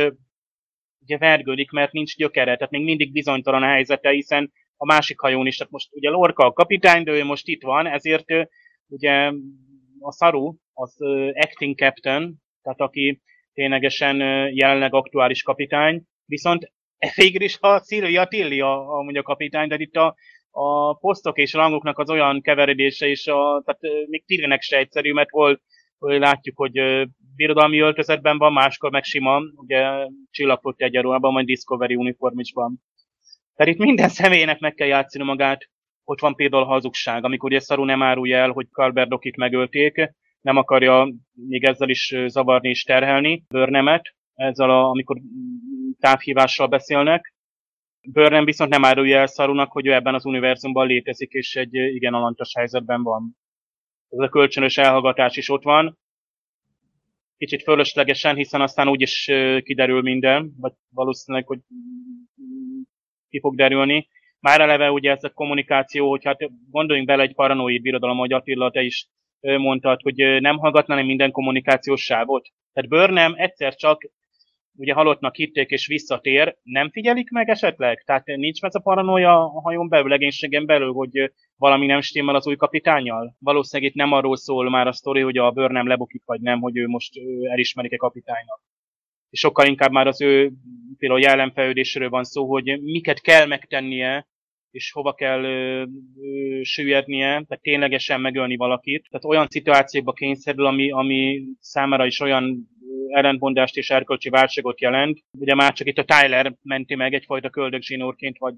ugye vergődik, mert nincs gyökere, tehát még mindig bizonytalan a helyzete, hiszen a másik hajón is, tehát most ugye Lorca a kapitány, de ő most itt van, ezért ugye a Saru, az acting captain, tehát aki ténylegesen jelenleg aktuális kapitány, viszont végül is a Szilvia Tilli a, a, a kapitány, de itt a, a posztok és rangoknak az olyan keveredése is, a, tehát még Tillinek se egyszerű, mert hol, hol látjuk, hogy birodalmi öltözetben van, máskor meg sima, ugye csillagpott egyenruhában, majd Discovery uniformisban. Tehát itt minden [laughs] személynek meg kell játszani magát, hogy van például hazugság, amikor ugye Szaru nem árulja el, hogy Kalberdokit megölték, nem akarja még ezzel is zavarni és terhelni Börnemet, ezzel a, amikor távhívással beszélnek. Börnem viszont nem árulja el Szarunak, hogy ő ebben az univerzumban létezik, és egy igen alantas helyzetben van. Ez a kölcsönös elhallgatás is ott van. Kicsit fölöslegesen, hiszen aztán úgyis kiderül minden, vagy valószínűleg, hogy ki fog derülni. Már eleve ugye ez a kommunikáció, hogy hát gondoljunk bele egy paranoid birodalom, hogy Attila, te is mondtad, hogy nem hallgatná minden kommunikációs sávot. Tehát Burnham egyszer csak ugye halottnak hitték és visszatér, nem figyelik meg esetleg? Tehát nincs ez a paranoia a hajón belül, legénységen belül, hogy valami nem stimmel az új kapitányjal? Valószínűleg itt nem arról szól már a sztori, hogy a Burnham lebukik, vagy nem, hogy ő most elismerik-e kapitánynak. És sokkal inkább már az ő például jelenfejlődésről van szó, hogy miket kell megtennie, és hova kell ö, ö, süllyednie, tehát ténylegesen megölni valakit. Tehát olyan szituációkba kényszerül, ami, ami számára is olyan ellentmondást és erkölcsi válságot jelent. Ugye már csak itt a Tyler menti meg egyfajta köldögzsinórként vagy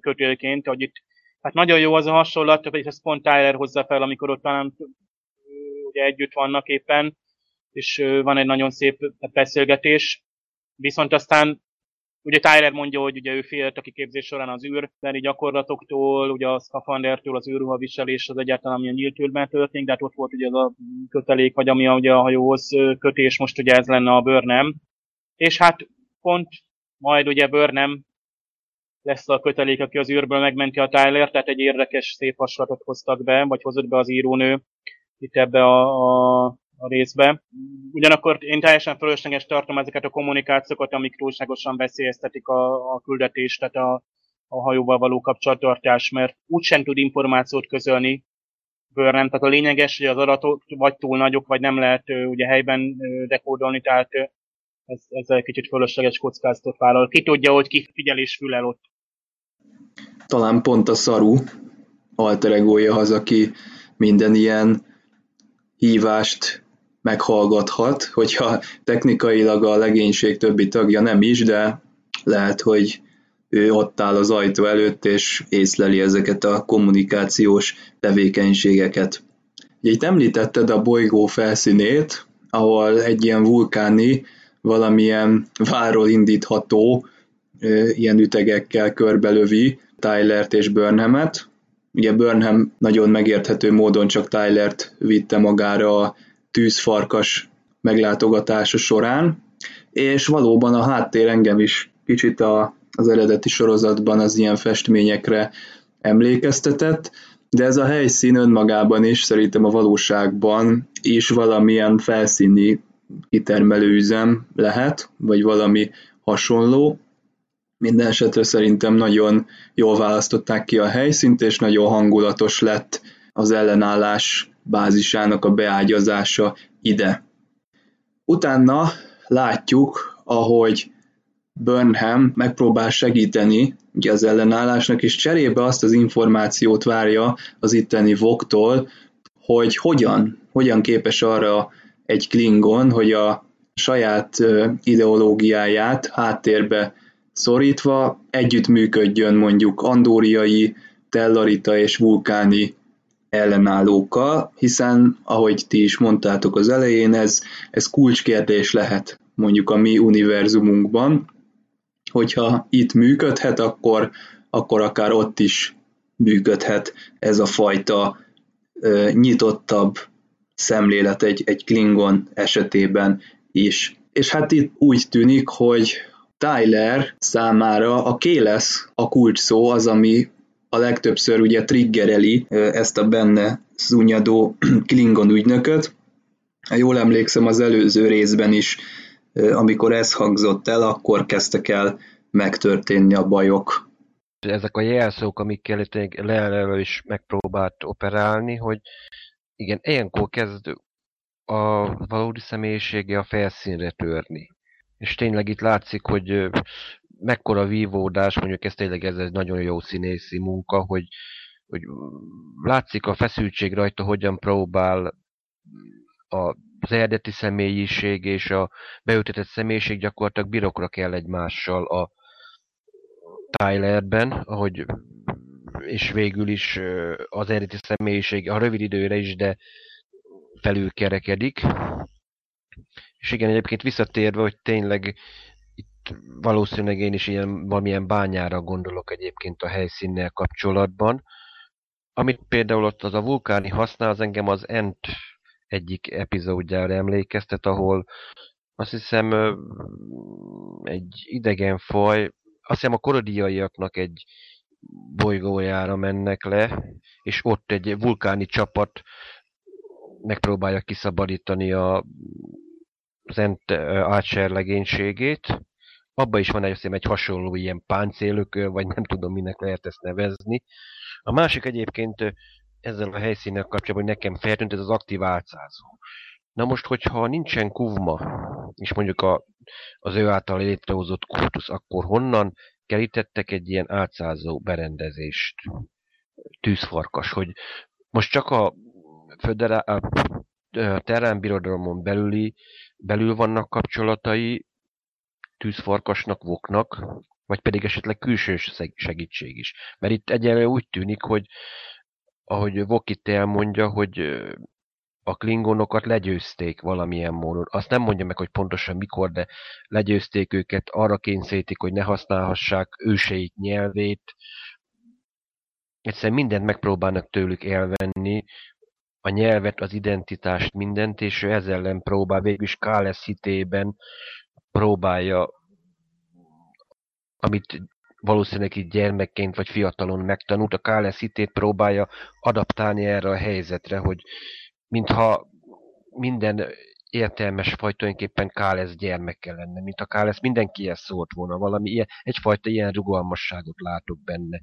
kötélként, hogy itt hát nagyon jó az a hasonlat, hogy ezt pont Tyler hozza fel, amikor ott talán ugye együtt vannak éppen, és van egy nagyon szép beszélgetés, viszont aztán Ugye Tyler mondja, hogy ugye ő félt a kiképzés során az űrbeli gyakorlatoktól, ugye a szkafandertől, az űrruha viselés az egyáltalán amilyen nyílt űrben történik, de hát ott volt ugye az a kötelék, vagy ami a, ugye a hajóhoz kötés, most ugye ez lenne a bőrnem. És hát pont majd ugye bőrnem lesz a kötelék, aki az űrből megmenti a Tyler, tehát egy érdekes, szép hasonlatot hoztak be, vagy hozott be az írónő itt ebbe a, a a részbe. Ugyanakkor én teljesen fölösleges tartom ezeket a kommunikációkat, amik túlságosan veszélyeztetik a, a küldetést, tehát a, a hajóval való kapcsolattartás, mert úgysem tud információt közölni Burnham. Tehát a lényeges, hogy az adatok vagy túl nagyok, vagy nem lehet ugye helyben dekódolni, tehát ez, ez egy kicsit fölösleges kockázatot vállal. Ki tudja, hogy ki figyelés fülel ott. Talán pont a szaru alter az, aki minden ilyen hívást meghallgathat, hogyha technikailag a legénység többi tagja nem is, de lehet, hogy ő ott áll az ajtó előtt, és észleli ezeket a kommunikációs tevékenységeket. Ugye itt említetted a bolygó felszínét, ahol egy ilyen vulkáni, valamilyen váról indítható ilyen ütegekkel körbelövi Tylert és Burnhamet. Ugye Burnham nagyon megérthető módon csak Tylert vitte magára a tűzfarkas meglátogatása során, és valóban a háttér engem is kicsit a, az eredeti sorozatban az ilyen festményekre emlékeztetett, de ez a helyszín önmagában is szerintem a valóságban is valamilyen felszíni kitermelő üzem lehet, vagy valami hasonló. Minden esetre szerintem nagyon jól választották ki a helyszínt, és nagyon hangulatos lett az ellenállás bázisának a beágyazása ide. Utána látjuk, ahogy Burnham megpróbál segíteni ugye az ellenállásnak, és cserébe azt az információt várja az itteni voktól, hogy hogyan, hogyan képes arra egy Klingon, hogy a saját ideológiáját háttérbe szorítva együttműködjön mondjuk andóriai, tellarita és vulkáni ellenállókkal, hiszen, ahogy ti is mondtátok az elején, ez, ez kulcskérdés lehet mondjuk a mi univerzumunkban, hogyha itt működhet, akkor, akkor akár ott is működhet ez a fajta ö, nyitottabb szemlélet egy, egy Klingon esetében is. És hát itt úgy tűnik, hogy Tyler számára a kélesz a kulcs szó az, ami a legtöbbször ugye triggereli ezt a benne zúnyadó [clears throat] Klingon ügynököt. Ha jól emlékszem, az előző részben is, amikor ez hangzott el, akkor kezdtek el megtörténni a bajok. Ezek a jelszók, amikkel itt Leelő is megpróbált operálni, hogy igen, ilyenkor kezd a valódi személyisége a felszínre törni. És tényleg itt látszik, hogy mekkora vívódás, mondjuk ez tényleg ez egy nagyon jó színészi munka, hogy, hogy látszik a feszültség rajta, hogyan próbál a, az eredeti személyiség és a beültetett személyiség gyakorlatilag birokra kell egymással a Tylerben, ahogy és végül is az eredeti személyiség a rövid időre is, de felülkerekedik. És igen, egyébként visszatérve, hogy tényleg valószínűleg én is ilyen valamilyen bányára gondolok egyébként a helyszínnel kapcsolatban. Amit például ott az a vulkáni használ, az engem az Ent egyik epizódjára emlékeztet, ahol azt hiszem egy idegen faj, azt hiszem a korodiaiaknak egy bolygójára mennek le, és ott egy vulkáni csapat megpróbálja kiszabadítani a, az Ent Archer legénységét. Abba is van egy, egy hasonló ilyen páncélökő, vagy nem tudom, minek lehet ezt nevezni. A másik egyébként ezzel a helyszínnel kapcsolatban, hogy nekem feltűnt, ez az aktív álcázó. Na most, hogyha nincsen kuvma, és mondjuk a, az ő által létrehozott kultusz, akkor honnan kerítettek egy ilyen átszázó berendezést, tűzfarkas, hogy most csak a, föderá- a terránbirodalomon belüli, belül vannak kapcsolatai tűzfarkasnak, voknak, vagy pedig esetleg külső segítség is. Mert itt egyenlően úgy tűnik, hogy ahogy Vok itt elmondja, hogy a klingonokat legyőzték valamilyen módon. Azt nem mondja meg, hogy pontosan mikor, de legyőzték őket, arra kényszerítik, hogy ne használhassák őseik nyelvét. Egyszerűen mindent megpróbálnak tőlük elvenni, a nyelvet, az identitást, mindent, és ő ezzel ellen próbál, végülis Kálesz hitében próbálja, amit valószínűleg itt gyermekként vagy fiatalon megtanult, a Kálesz hitét próbálja adaptálni erre a helyzetre, hogy mintha minden értelmes faj tulajdonképpen Kálesz gyermeke lenne, mint a Kálesz mindenkihez szólt volna, valami ilyen, egyfajta ilyen rugalmasságot látok benne.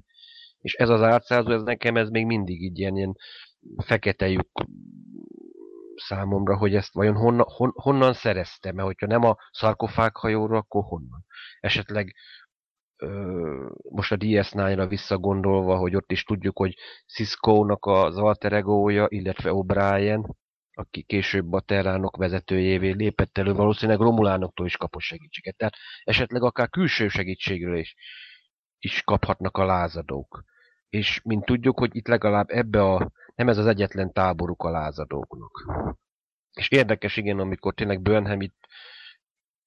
És ez az átszázó, ez nekem ez még mindig így ilyen, ilyen fekete lyuk számomra, hogy ezt vajon honna, hon, honnan szerezte, mert hogyha nem a szarkofág hajóra, akkor honnan? Esetleg ö, most a DS9-ra visszagondolva, hogy ott is tudjuk, hogy Cisco-nak az alter egója, illetve O'Brien, aki később a terránok vezetőjévé lépett elő, valószínűleg Romulánoktól is kapott segítséget. Tehát esetleg akár külső segítségről is, is kaphatnak a lázadók. És mint tudjuk, hogy itt legalább ebbe a, nem ez az egyetlen táboruk a lázadóknak. És érdekes, igen, amikor tényleg Burnham itt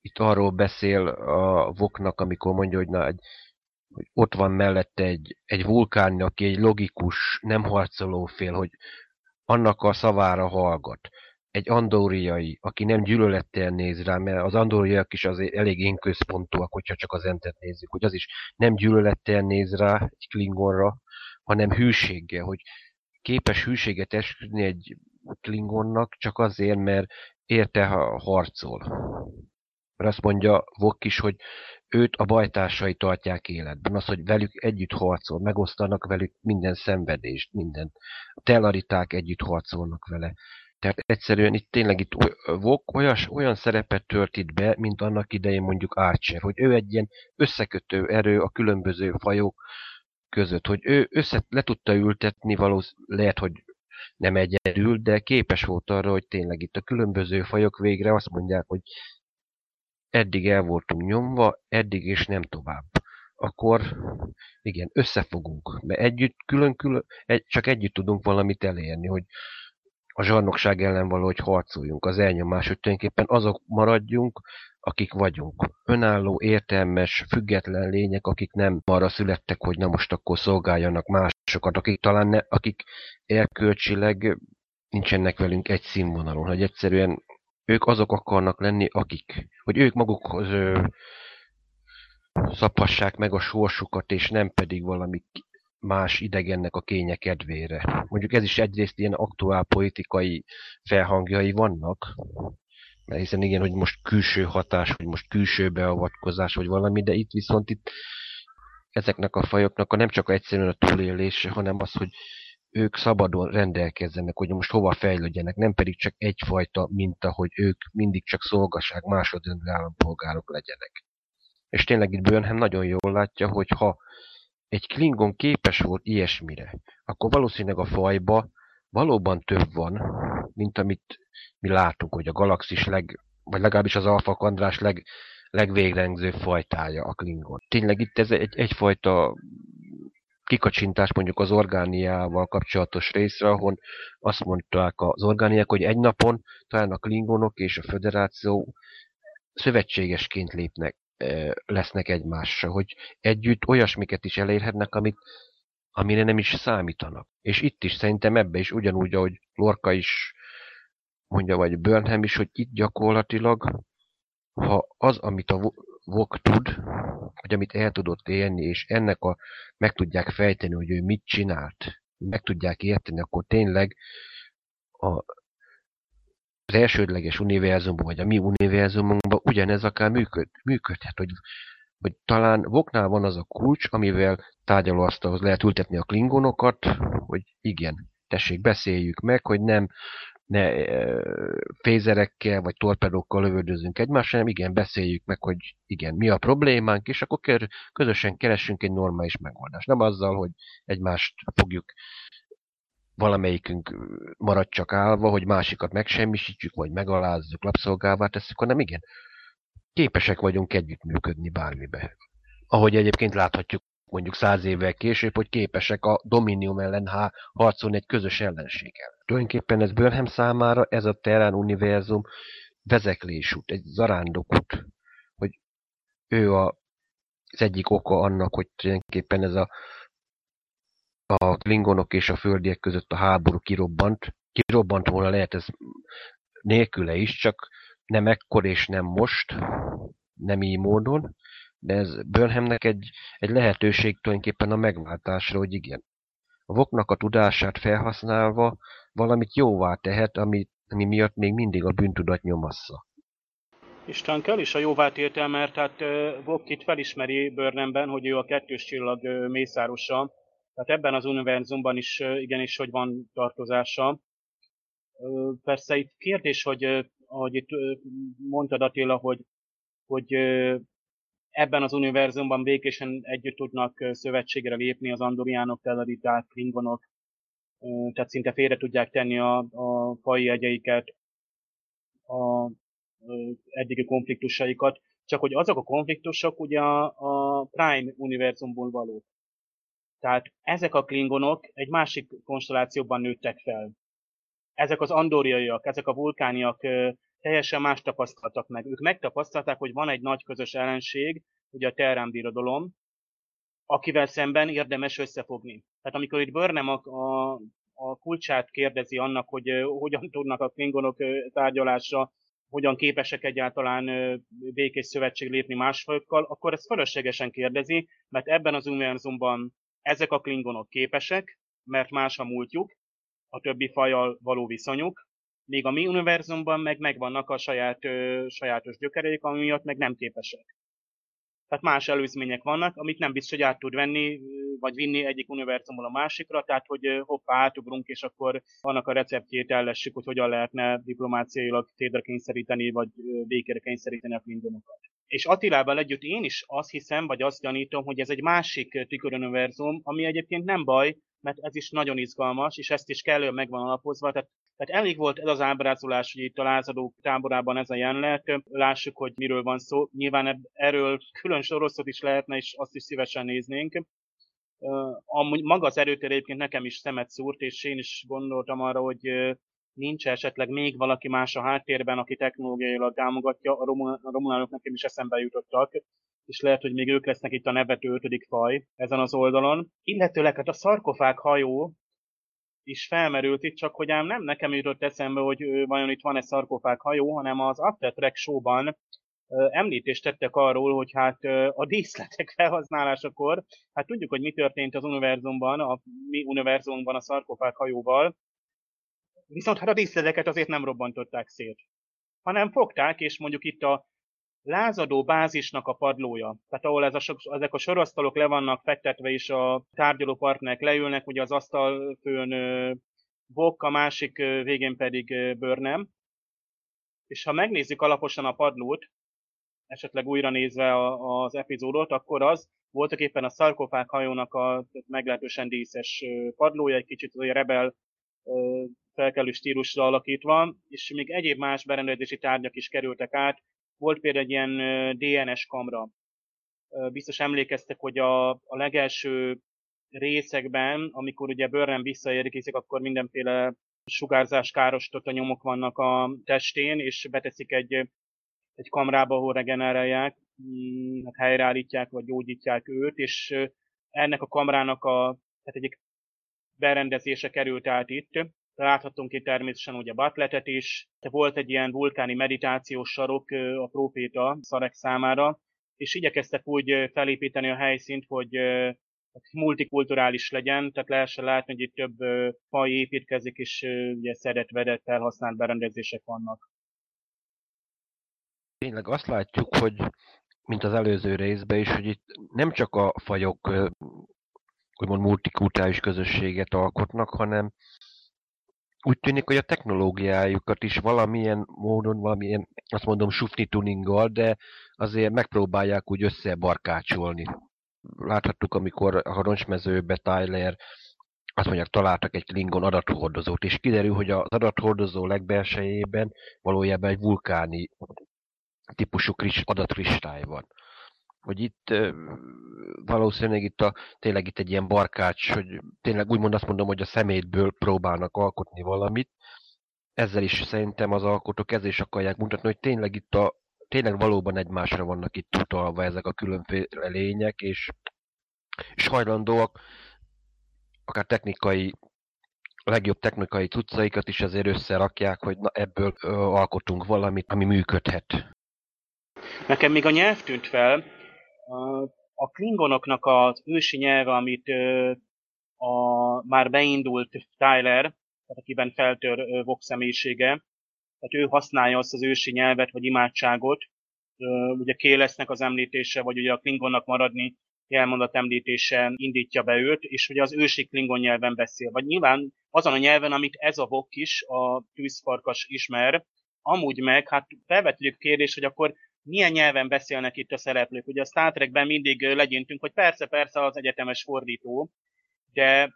itt arról beszél a Voknak, amikor mondja, hogy, na, egy, hogy ott van mellette egy, egy vulkán, aki egy logikus, nem harcoló fél, hogy annak a szavára hallgat. Egy andóriai, aki nem gyűlölettel néz rá, mert az andóriaiak is azért elég én központúak, hogyha csak az entet nézzük, hogy az is nem gyűlölettel néz rá egy klingonra, hanem hűséggel, hogy képes hűséget esküdni egy klingonnak csak azért, mert érte harcol. Mert azt mondja Vok is, hogy őt a bajtársai tartják életben. Az, hogy velük együtt harcol, megosztanak velük minden szenvedést, minden. A telariták együtt harcolnak vele. Tehát egyszerűen itt tényleg itt Vok olyas, olyan szerepet tört itt be, mint annak idején mondjuk Archer, hogy ő egy ilyen összekötő erő a különböző fajok között, hogy ő össze le tudta ültetni, valószínűleg lehet, hogy nem egyedül, de képes volt arra, hogy tényleg itt a különböző fajok végre azt mondják, hogy eddig el voltunk nyomva, eddig és nem tovább. Akkor igen, összefogunk, mert együtt, külön-külön, egy, csak együtt tudunk valamit elérni, hogy a zsarnokság ellen valahogy harcoljunk, az elnyomás, hogy tulajdonképpen azok maradjunk, akik vagyunk. Önálló, értelmes, független lények, akik nem arra születtek, hogy na most akkor szolgáljanak másokat, akik talán ne, akik erkölcsileg nincsenek velünk egy színvonalon, hogy egyszerűen ők azok akarnak lenni, akik, hogy ők magukhoz ö, szabhassák meg a sorsukat, és nem pedig valami más idegennek a kénye kedvére. Mondjuk ez is egyrészt ilyen aktuál politikai felhangjai vannak, mert hiszen igen, hogy most külső hatás, hogy most külső beavatkozás, vagy valami, de itt viszont itt ezeknek a fajoknak a nem csak egyszerűen a túlélése, hanem az, hogy ők szabadon rendelkezzenek, hogy most hova fejlődjenek, nem pedig csak egyfajta minta, hogy ők mindig csak szolgaság másodrendű állampolgárok legyenek. És tényleg itt Burnham nagyon jól látja, hogy ha egy Klingon képes volt ilyesmire, akkor valószínűleg a fajba valóban több van, mint amit mi látunk, hogy a galaxis leg, vagy legalábbis az Alfa Kandrás leg, legvégrengző fajtája a Klingon. Tényleg itt ez egy, egyfajta kikacsintás mondjuk az orgániával kapcsolatos részre, ahol azt mondták az orgániák, hogy egy napon talán a klingonok és a föderáció szövetségesként lépnek, lesznek egymásra, hogy együtt olyasmiket is elérhetnek, amit, amire nem is számítanak. És itt is szerintem ebbe is ugyanúgy, ahogy Lorca is mondja, vagy Burnham is, hogy itt gyakorlatilag, ha az, amit a Vok tud, vagy amit el tudott élni, és ennek a meg tudják fejteni, hogy ő mit csinált, meg tudják érteni, akkor tényleg a, az elsődleges univerzumban, vagy a mi univerzumunkban ugyanez akár működ, működhet, hogy, hogy talán Voknál van az a kulcs, amivel tárgyalóasztalhoz lehet ültetni a klingonokat, hogy igen, tessék, beszéljük meg, hogy nem ne fézerekkel vagy torpedókkal lövöldözünk egymásra, hanem igen, beszéljük meg, hogy igen, mi a problémánk, és akkor közösen keressünk egy normális megoldást. Nem azzal, hogy egymást fogjuk valamelyikünk marad csak állva, hogy másikat megsemmisítjük, vagy megalázzuk, lapszolgává tesszük, hanem igen, képesek vagyunk együttműködni bármibe. Ahogy egyébként láthatjuk mondjuk száz évvel később, hogy képesek a Dominium ellen harcolni egy közös ellenséggel. Tulajdonképpen ez Burnham számára ez a Terán univerzum vezeklésút, egy zarándokút, hogy ő a, az egyik oka annak, hogy tulajdonképpen ez a, a klingonok és a földiek között a háború kirobbant. Kirobbant volna lehet ez nélküle is, csak nem ekkor és nem most, nem így módon, de ez Burnhamnek egy, egy lehetőség tulajdonképpen a megváltásra, hogy igen. A voknak a tudását felhasználva valamit jóvá tehet, ami, ami miatt még mindig a bűntudat nyomassza. Isten kell is a jóvá tétel, mert hát Vok itt felismeri Burnhamben, hogy ő a kettős csillag mészárosa, tehát ebben az univerzumban is igenis, hogy van tartozása. Persze itt kérdés, hogy ahogy itt mondtad Attila, hogy, hogy ebben az univerzumban békésen együtt tudnak szövetségre lépni az andoriánok, telariták, klingonok, tehát szinte félre tudják tenni a, a fai egyeiket, a eddigi konfliktusaikat, csak hogy azok a konfliktusok ugye a, a Prime univerzumból valók. Tehát ezek a klingonok egy másik konstellációban nőttek fel. Ezek az andoriaiak, ezek a vulkániak teljesen más tapasztaltak meg. Ők megtapasztalták, hogy van egy nagy közös ellenség, ugye a Terrán birodalom, akivel szemben érdemes összefogni. Tehát amikor itt Burnham a, a, a kulcsát kérdezi annak, hogy hogyan tudnak a klingonok tárgyalásra, hogyan képesek egyáltalán békés szövetség lépni más fajokkal, akkor ezt fölöslegesen kérdezi, mert ebben az univerzumban ezek a klingonok képesek, mert más a múltjuk, a többi fajjal való viszonyuk, Még a mi univerzumban meg megvannak a saját, ö, sajátos gyökereik, ami miatt meg nem képesek. Tehát más előzmények vannak, amit nem biztos, hogy át tud venni, vagy vinni egyik univerzumból a másikra, tehát hogy hoppá, átugrunk, és akkor annak a receptjét ellessük, hogy hogyan lehetne diplomáciailag térdre kényszeríteni, vagy békére kényszeríteni a klingonokat. És Attilával együtt én is azt hiszem, vagy azt gyanítom, hogy ez egy másik tüköruniverzum, ami egyébként nem baj, mert ez is nagyon izgalmas, és ezt is kellően megvan alapozva, tehát tehát elég volt ez az ábrázolás, hogy itt a lázadók táborában ez a jelenet, lássuk, hogy miről van szó. Nyilván erről külön sorosztot is lehetne, és azt is szívesen néznénk. Amúgy maga az erőtér egyébként nekem is szemet szúrt, és én is gondoltam arra, hogy nincs esetleg még valaki más a háttérben, aki technológiailag támogatja, a romulánok nekem is eszembe jutottak, és lehet, hogy még ők lesznek itt a nevető ötödik faj ezen az oldalon. Illetőleg hát a szarkofág hajó is felmerült itt, csak hogy ám nem nekem jutott eszembe, hogy vajon itt van-e szarkofág hajó, hanem az After Track show-ban említést tettek arról, hogy hát a díszletek [laughs] felhasználásakor, hát tudjuk, hogy mi történt az univerzumban, a mi univerzumban a szarkofág hajóval, viszont hát a díszleteket azért nem robbantották szét, hanem fogták, és mondjuk itt a lázadó bázisnak a padlója, tehát ahol ez a, ezek a sorasztalok le vannak fektetve, és a tárgyaló partnerek leülnek, ugye az asztal főn Bok, a másik végén pedig Börnem. És ha megnézzük alaposan a padlót, esetleg újra nézve az epizódot, akkor az voltak éppen a szarkofág hajónak a meglehetősen díszes padlója, egy kicsit olyan rebel felkelő stílusra alakítva, és még egyéb más berendezési tárgyak is kerültek át, volt például egy ilyen DNS kamra. Biztos emlékeztek, hogy a, a legelső részekben, amikor ugye Börren visszaérkezik, akkor mindenféle sugárzás károsított a nyomok vannak a testén, és beteszik egy, egy kamrába, ahol regenerálják, mm, hát helyreállítják, vagy gyógyítják őt, és ennek a kamrának a, tehát egyik berendezése került át itt, Láthattunk itt természetesen ugye Butletet is, volt egy ilyen vulkáni meditációs sarok a próféta Szarek számára, és igyekeztek úgy felépíteni a helyszínt, hogy multikulturális legyen, tehát lehessen látni, hogy itt több faj építkezik, és ugye szedett-vedett felhasznált berendezések vannak. Tényleg azt látjuk, hogy mint az előző részben is, hogy itt nem csak a fajok úgymond multikulturális közösséget alkotnak, hanem úgy tűnik, hogy a technológiájukat is valamilyen módon, valamilyen, azt mondom, sufni tuninggal, de azért megpróbálják úgy összebarkácsolni. Láthattuk, amikor a roncsmezőbe Tyler azt mondják, találtak egy Klingon adathordozót, és kiderül, hogy az adathordozó legbelsejében valójában egy vulkáni típusú adatkristály van hogy itt valószínűleg itt a, tényleg itt egy ilyen barkács, hogy tényleg úgymond azt mondom, hogy a szemétből próbálnak alkotni valamit. Ezzel is szerintem az alkotók ezzel is akarják mutatni, hogy tényleg itt a tényleg valóban egymásra vannak itt utalva ezek a különféle lények, és, és hajlandóak akár technikai a legjobb technikai cuccaikat is azért összerakják, hogy na, ebből ö, alkotunk valamit, ami működhet. Nekem még a nyelv tűnt fel, a klingonoknak az ősi nyelve, amit a már beindult Tyler, tehát akiben feltör Vox személyisége, tehát ő használja azt az ősi nyelvet, vagy imádságot, ugye Kélesznek az említése, vagy ugye a Klingonnak maradni jelmondat említése indítja be őt, és ugye az ősi Klingon nyelven beszél. Vagy nyilván azon a nyelven, amit ez a Vok is, a tűzfarkas ismer, amúgy meg, hát felvetődik kérdés, hogy akkor milyen nyelven beszélnek itt a szereplők. Ugye a Star Trekben mindig legyintünk, hogy persze-persze az egyetemes fordító, de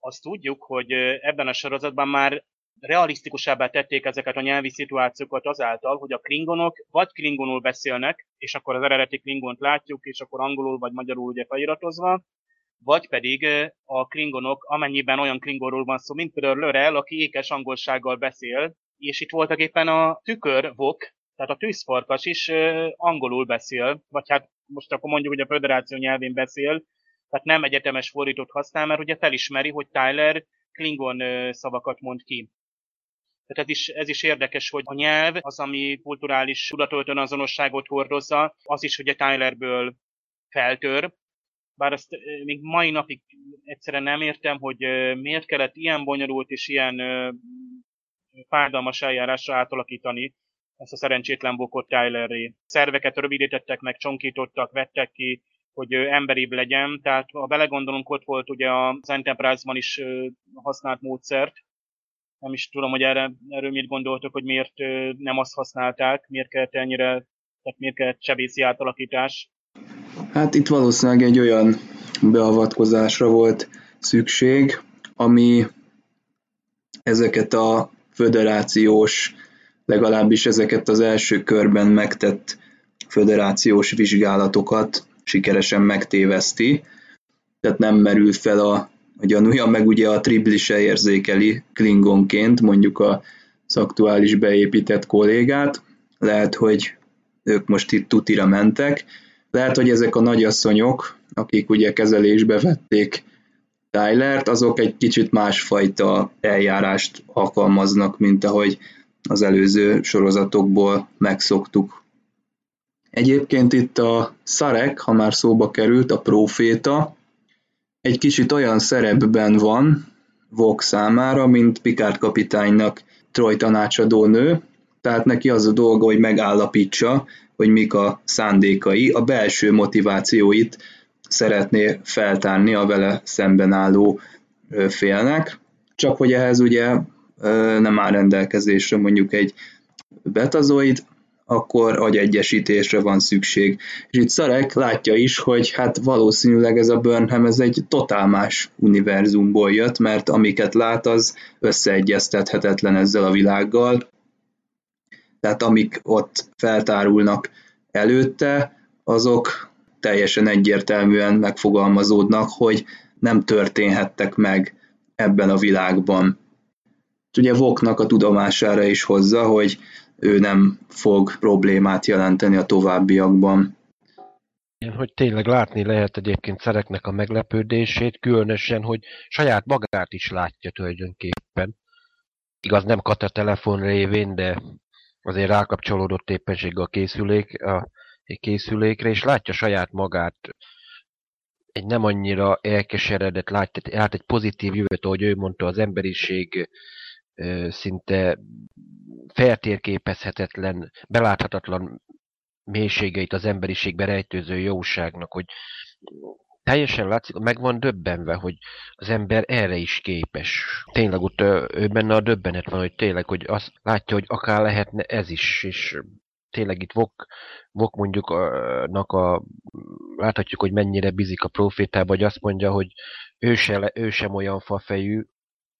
azt tudjuk, hogy ebben a sorozatban már realisztikusabbá tették ezeket a nyelvi szituációkat azáltal, hogy a klingonok vagy klingonul beszélnek, és akkor az eredeti klingont látjuk, és akkor angolul vagy magyarul ugye feliratozva, vagy pedig a klingonok, amennyiben olyan klingonról van szó, mint például Lörel, aki ékes angolsággal beszél, és itt voltak éppen a tükörvok, tehát a tűzfarkas is angolul beszél, vagy hát most akkor mondjuk, hogy a föderáció nyelvén beszél, tehát nem egyetemes fordítót használ, mert ugye felismeri, hogy Tyler Klingon szavakat mond ki. Tehát ez is, ez is érdekes, hogy a nyelv az, ami kulturális tudatoltan azonosságot hordozza, az is ugye Tylerből feltör, bár azt még mai napig egyszerűen nem értem, hogy miért kellett ilyen bonyolult és ilyen fájdalmas eljárásra átalakítani ezt a szerencsétlen bokot Tylerré. Szerveket rövidítettek meg, csonkítottak, vettek ki, hogy emberibb legyen. Tehát ha belegondolunk, ott volt ugye az Enterprise-ban is használt módszert. Nem is tudom, hogy erre, erről mit gondoltok, hogy miért nem azt használták, miért kellett ennyire, tehát miért kellett sebészi átalakítás. Hát itt valószínűleg egy olyan beavatkozásra volt szükség, ami ezeket a föderációs, legalábbis ezeket az első körben megtett föderációs vizsgálatokat sikeresen megtéveszti, tehát nem merül fel a, a gyanúja, meg ugye a tribli érzékeli Klingonként, mondjuk az aktuális beépített kollégát, lehet, hogy ők most itt tutira mentek, lehet, hogy ezek a nagyasszonyok, akik ugye kezelésbe vették Tylert, azok egy kicsit másfajta eljárást alkalmaznak, mint ahogy az előző sorozatokból megszoktuk. Egyébként itt a Szarek, ha már szóba került, a proféta, egy kicsit olyan szerepben van Vok számára, mint Picard kapitánynak Troy tanácsadó nő, tehát neki az a dolga, hogy megállapítsa, hogy mik a szándékai, a belső motivációit szeretné feltárni a vele szemben álló félnek, csak hogy ehhez ugye nem áll rendelkezésre mondjuk egy betazoid, akkor agyegyesítésre van szükség. És itt Szarek látja is, hogy hát valószínűleg ez a Burnham ez egy totál más univerzumból jött, mert amiket lát, az összeegyeztethetetlen ezzel a világgal. Tehát amik ott feltárulnak előtte, azok teljesen egyértelműen megfogalmazódnak, hogy nem történhettek meg ebben a világban. Ugye Voknak a tudomására is hozza, hogy ő nem fog problémát jelenteni a továbbiakban. Igen, hogy tényleg látni lehet egyébként szereknek a meglepődését, különösen, hogy saját magát is látja tulajdonképpen. Igaz, nem kata telefon révén, de azért rákapcsolódott éppenség a készülék, a készülékre, és látja saját magát egy nem annyira elkeseredett, látja, lát egy pozitív jövőt, ahogy ő mondta, az emberiség szinte feltérképezhetetlen, beláthatatlan mélységeit az emberiségbe rejtőző jóságnak, hogy teljesen látszik, meg van döbbenve, hogy az ember erre is képes. Tényleg ott ő benne a döbbenet van, hogy tényleg, hogy azt látja, hogy akár lehetne ez is, és tényleg itt Vok, Vok mondjuk a, a, láthatjuk, hogy mennyire bizik a profétába, hogy azt mondja, hogy ő, se, ő sem olyan fafejű,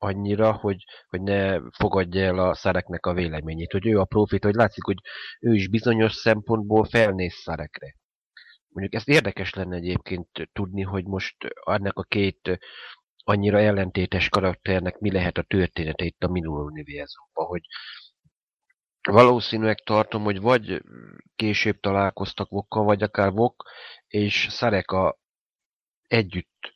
annyira, hogy, hogy ne fogadja el a szereknek a véleményét. Hogy ő a profit, hogy látszik, hogy ő is bizonyos szempontból felnéz szerekre. Mondjuk ezt érdekes lenne egyébként tudni, hogy most ennek a két annyira ellentétes karakternek mi lehet a története itt a Minul univerzumban, hogy valószínűleg tartom, hogy vagy később találkoztak Vokkal, vagy akár Vok és Szareka együtt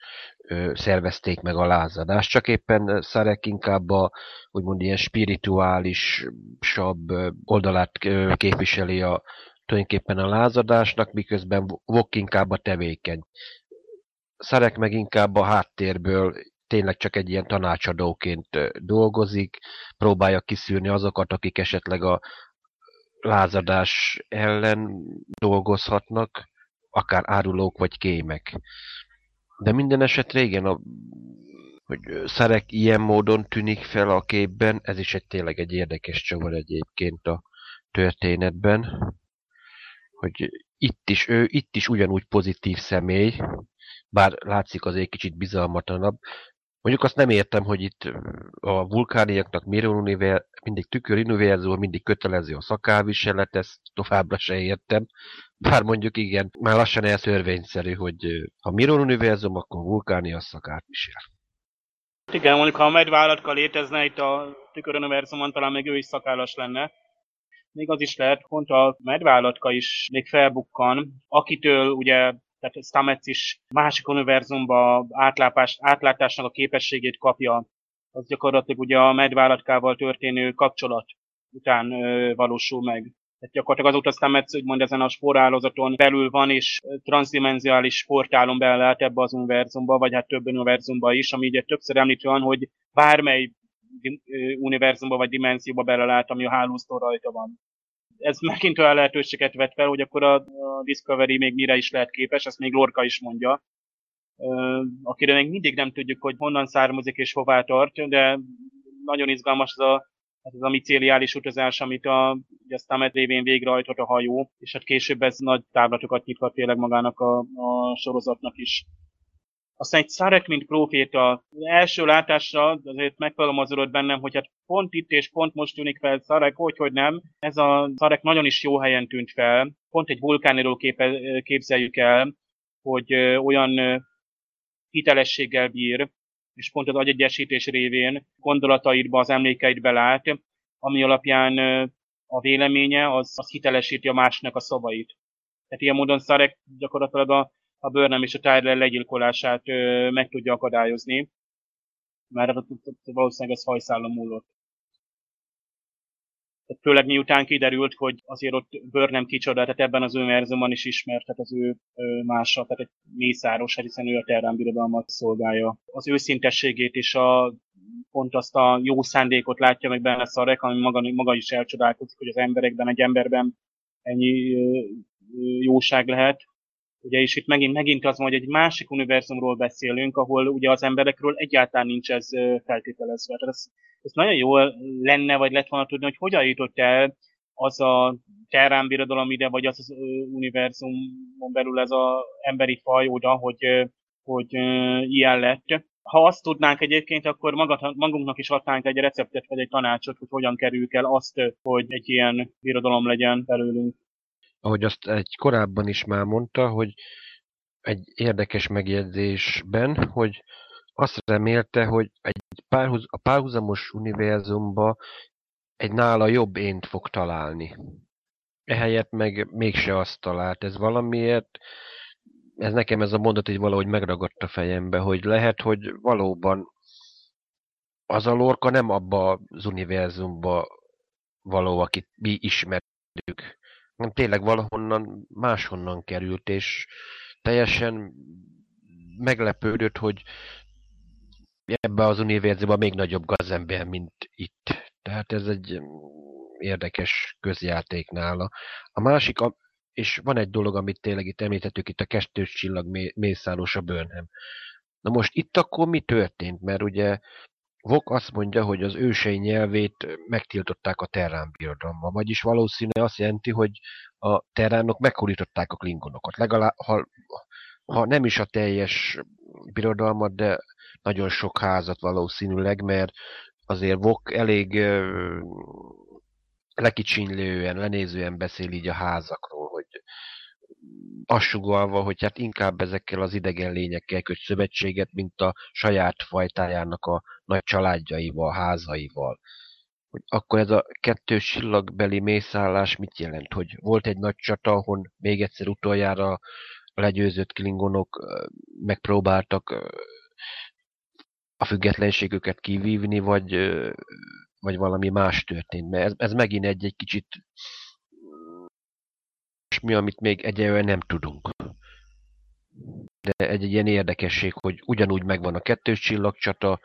szervezték meg a lázadást, csak éppen Szarek inkább a úgymond ilyen spirituálisabb oldalát képviseli a tulajdonképpen a lázadásnak, miközben Vok inkább a tevékeny. Szarek meg inkább a háttérből tényleg csak egy ilyen tanácsadóként dolgozik, próbálja kiszűrni azokat, akik esetleg a lázadás ellen dolgozhatnak, akár árulók vagy kémek. De minden esetre igen, a, hogy Szerek ilyen módon tűnik fel a képben, ez is egy tényleg egy érdekes csavar egyébként a történetben, hogy itt is, ő itt is ugyanúgy pozitív személy, bár látszik azért kicsit bizalmatlanabb. Mondjuk azt nem értem, hogy itt a vulkániaknak miért mindig tükör univerzum, mindig kötelező a szakálviselet, ezt továbbra se értem. Bár mondjuk igen, már lassan elszörvényszerű, hogy ha Miron univerzum, akkor vulkáni a szakát visel. Igen, mondjuk ha a medvállatka létezne itt a univerzumon, talán még ő is szakállas lenne. Még az is lehet, pont a medvállatka is még felbukkan, akitől ugye tehát Stamets is másik univerzumba átlátás, átlátásnak a képességét kapja. Az gyakorlatilag ugye a medvállatkával történő kapcsolat után ö, valósul meg. Tehát gyakorlatilag azóta Stamets úgymond ezen a sporálózaton belül van, és transzimenziális portálon be lehet ebbe az univerzumba, vagy hát több univerzumba is, ami ugye többször említő van, hogy bármely univerzumba vagy dimenzióba belelát, ami a hálóztól rajta van. Ez megint olyan lehetőséget vet fel, hogy akkor a, a Discovery még mire is lehet képes, ezt még Lorca is mondja, akire még mindig nem tudjuk, hogy honnan származik és hová tart, de nagyon izgalmas az a, az a micéliális utazás, amit a, a Stamet révén végrehajtott a hajó, és hát később ez nagy távlatokat nyithat tényleg magának a, a sorozatnak is. Aztán egy Szarek, mint proféta, az első látásra azért megfogalmazódott bennem, hogy hát pont itt és pont most tűnik fel Szarek, hogy, hogy nem. Ez a Szarek nagyon is jó helyen tűnt fel. Pont egy vulkániról képe, képzeljük el, hogy olyan hitelességgel bír, és pont az agyegyesítés révén gondolataidba, az emlékeidbe lát, ami alapján a véleménye az, az hitelesíti a másnak a szavait. Tehát ilyen módon Szarek gyakorlatilag a, a Burnham és a Tyler legyilkolását ö, meg tudja akadályozni, mert valószínűleg ez hajszállam múlott. Tehát főleg miután kiderült, hogy azért ott Burnham kicsoda, tehát ebben az univerzumban is ismert, tehát az ő, ő mása, tehát egy mészáros, hát hiszen ő a Terrán birodalmat szolgálja. Az őszintességét és a, pont azt a jó szándékot látja meg benne Szarek, ami maga, maga is elcsodálkozik, hogy az emberekben, egy emberben ennyi jóság lehet. Ugye, és itt megint, megint az hogy egy másik univerzumról beszélünk, ahol ugye az emberekről egyáltalán nincs ez feltételezve. Tehát ez, ez nagyon jó lenne, vagy lett volna tudni, hogy hogyan jutott el az a terrán birodalom ide, vagy az az univerzumon belül ez az emberi faj oda, hogy, hogy ilyen lett. Ha azt tudnánk egyébként, akkor magat, magunknak is adnánk egy receptet, vagy egy tanácsot, hogy hogyan kerüljük el azt, hogy egy ilyen birodalom legyen belőlünk ahogy azt egy korábban is már mondta, hogy egy érdekes megjegyzésben, hogy azt remélte, hogy egy párhuz, a párhuzamos univerzumba egy nála jobb ént fog találni. Ehelyett meg mégse azt talált. Ez valamiért, ez nekem ez a mondat így valahogy megragadt a fejembe, hogy lehet, hogy valóban az a lorka nem abba az univerzumba való, akit mi ismerjük, nem tényleg valahonnan máshonnan került, és teljesen meglepődött, hogy ebbe az univerzumban még nagyobb gazember, mint itt. Tehát ez egy érdekes közjáték nála. A másik, és van egy dolog, amit tényleg itt említettük, itt a kestős csillag mészáros a Burnham. Na most itt akkor mi történt? Mert ugye Vok azt mondja, hogy az ősei nyelvét megtiltották a Terrán birodalomban, vagyis valószínűleg azt jelenti, hogy a Terránok meghódították a klingonokat. Legalább, ha, ha nem is a teljes birodalmat, de nagyon sok házat valószínűleg, mert azért Vok elég lekicsinlően, lenézően beszél így a házakról, hogy azt sugalva, hogy hát inkább ezekkel az idegen lényekkel köt szövetséget, mint a saját fajtájának a nagy családjaival, házaival. Hogy akkor ez a kettős csillagbeli mészállás mit jelent? Hogy volt egy nagy csata, ahol még egyszer utoljára legyőzött klingonok megpróbáltak a függetlenségüket kivívni, vagy, vagy valami más történt. Mert ez, ez megint egy, egy kicsit olyasmi, amit még egyelőre nem tudunk. De egy, egy ilyen érdekesség, hogy ugyanúgy megvan a kettős csillagcsata,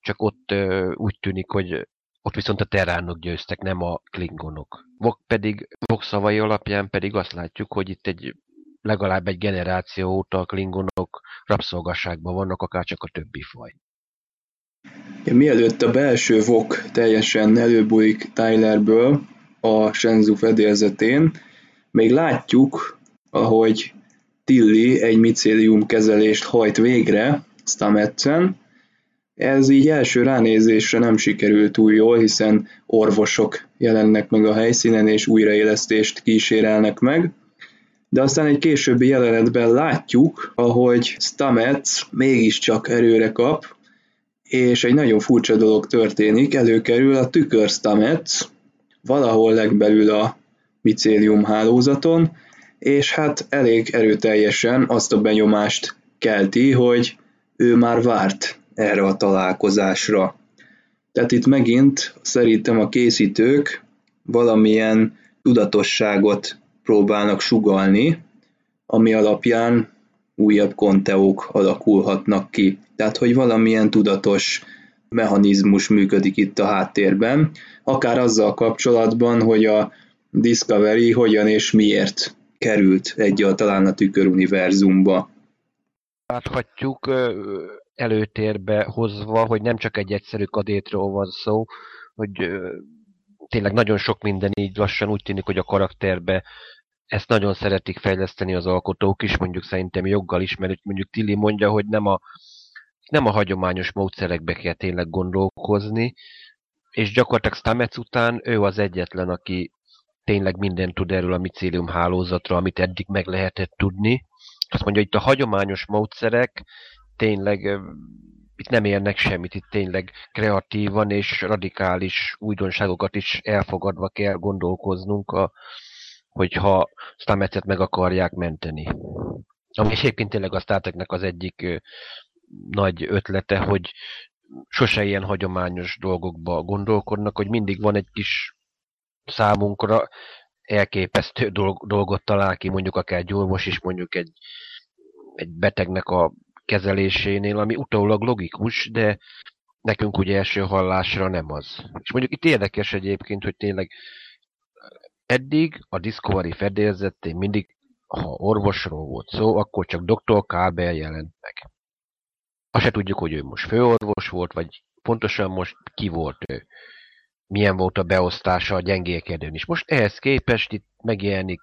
csak ott ö, úgy tűnik, hogy ott viszont a terránok győztek, nem a klingonok. Vok pedig, Vok szavai alapján pedig azt látjuk, hogy itt egy legalább egy generáció óta a klingonok rabszolgasságban vannak, akár csak a többi faj. Ja, mielőtt a belső Vok teljesen előbújik Tylerből a Shenzhou fedélzetén, még látjuk, ahogy Tilly egy micélium kezelést hajt végre Stametsen. Ez így első ránézésre nem sikerült túl jól, hiszen orvosok jelennek meg a helyszínen, és újraélesztést kísérelnek meg. De aztán egy későbbi jelenetben látjuk, ahogy Stamets mégiscsak erőre kap, és egy nagyon furcsa dolog történik, előkerül a tükör Stamets, valahol legbelül a micélium hálózaton, és hát elég erőteljesen azt a benyomást kelti, hogy ő már várt erre a találkozásra. Tehát itt megint szerintem a készítők valamilyen tudatosságot próbálnak sugalni, ami alapján újabb konteók alakulhatnak ki. Tehát, hogy valamilyen tudatos mechanizmus működik itt a háttérben, akár azzal kapcsolatban, hogy a Discovery hogyan és miért került egyáltalán a tüköruniverzumba. Láthatjuk előtérbe hozva, hogy nem csak egy egyszerű kadétról van szó, hogy tényleg nagyon sok minden így lassan úgy tűnik, hogy a karakterbe ezt nagyon szeretik fejleszteni az alkotók is, mondjuk szerintem joggal is, mert mondjuk Tilly mondja, hogy nem a, nem a hagyományos módszerekbe kell tényleg gondolkozni, és gyakorlatilag Stamets után ő az egyetlen, aki tényleg mindent tud erről a micélium hálózatra, amit eddig meg lehetett tudni. Azt mondja, itt a hagyományos módszerek tényleg itt nem érnek semmit, itt tényleg kreatívan és radikális újdonságokat is elfogadva kell gondolkoznunk, a, hogyha Stametszet meg akarják menteni. Ami egyébként tényleg a Star az egyik nagy ötlete, hogy sose ilyen hagyományos dolgokba gondolkodnak, hogy mindig van egy kis számunkra elképesztő dolgot talál ki, mondjuk akár egy orvos is, mondjuk egy, egy betegnek a kezelésénél, ami utólag logikus, de nekünk ugye első hallásra nem az. És mondjuk itt érdekes egyébként, hogy tényleg eddig a Discovery fedélzetén mindig, ha orvosról volt szó, akkor csak Dr. Kábel jelent meg. Azt se tudjuk, hogy ő most főorvos volt, vagy pontosan most ki volt ő milyen volt a beosztása a gyengélkedőn is. Most ehhez képest itt megjelenik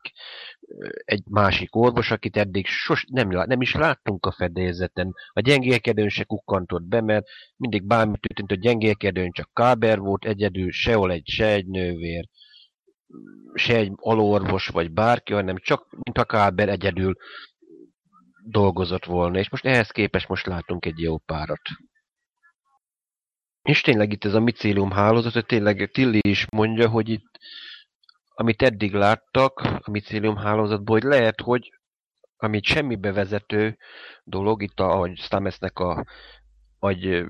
egy másik orvos, akit eddig sos, nem, nem is láttunk a fedélzeten. A gyengélkedőn se kukkantott be, mert mindig bármit tűnt, a gyengélkedőn csak káber volt, egyedül sehol egy, se egy nővér, se egy alorvos vagy bárki, hanem csak mint a káber egyedül dolgozott volna, és most ehhez képest most látunk egy jó párat. És tényleg itt ez a micélium hálózat, hogy tényleg Tilly is mondja, hogy itt, amit eddig láttak a micélium hálózatból, hogy lehet, hogy amit semmibe vezető dolog, itt a, ahogy Stamesnek a agy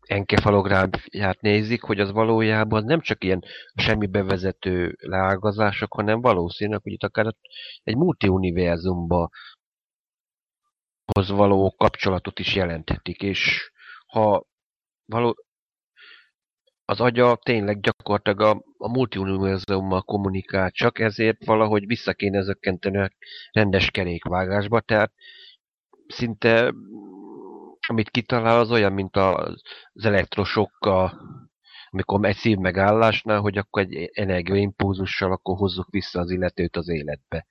enkefalográmját nézik, hogy az valójában nem csak ilyen semmibe vezető leágazások, hanem valószínűleg, hogy itt akár egy multiuniverzumba hoz való kapcsolatot is jelenthetik, és ha való, az agya tényleg gyakorlatilag a, a multiuniverzummal kommunikál, csak ezért valahogy vissza kéne zökkenteni a rendes kerékvágásba, tehát szinte amit kitalál, az olyan, mint az elektrosokkal, amikor egy szív megállásnál, hogy akkor egy energiaimpulzussal akkor hozzuk vissza az illetőt az életbe.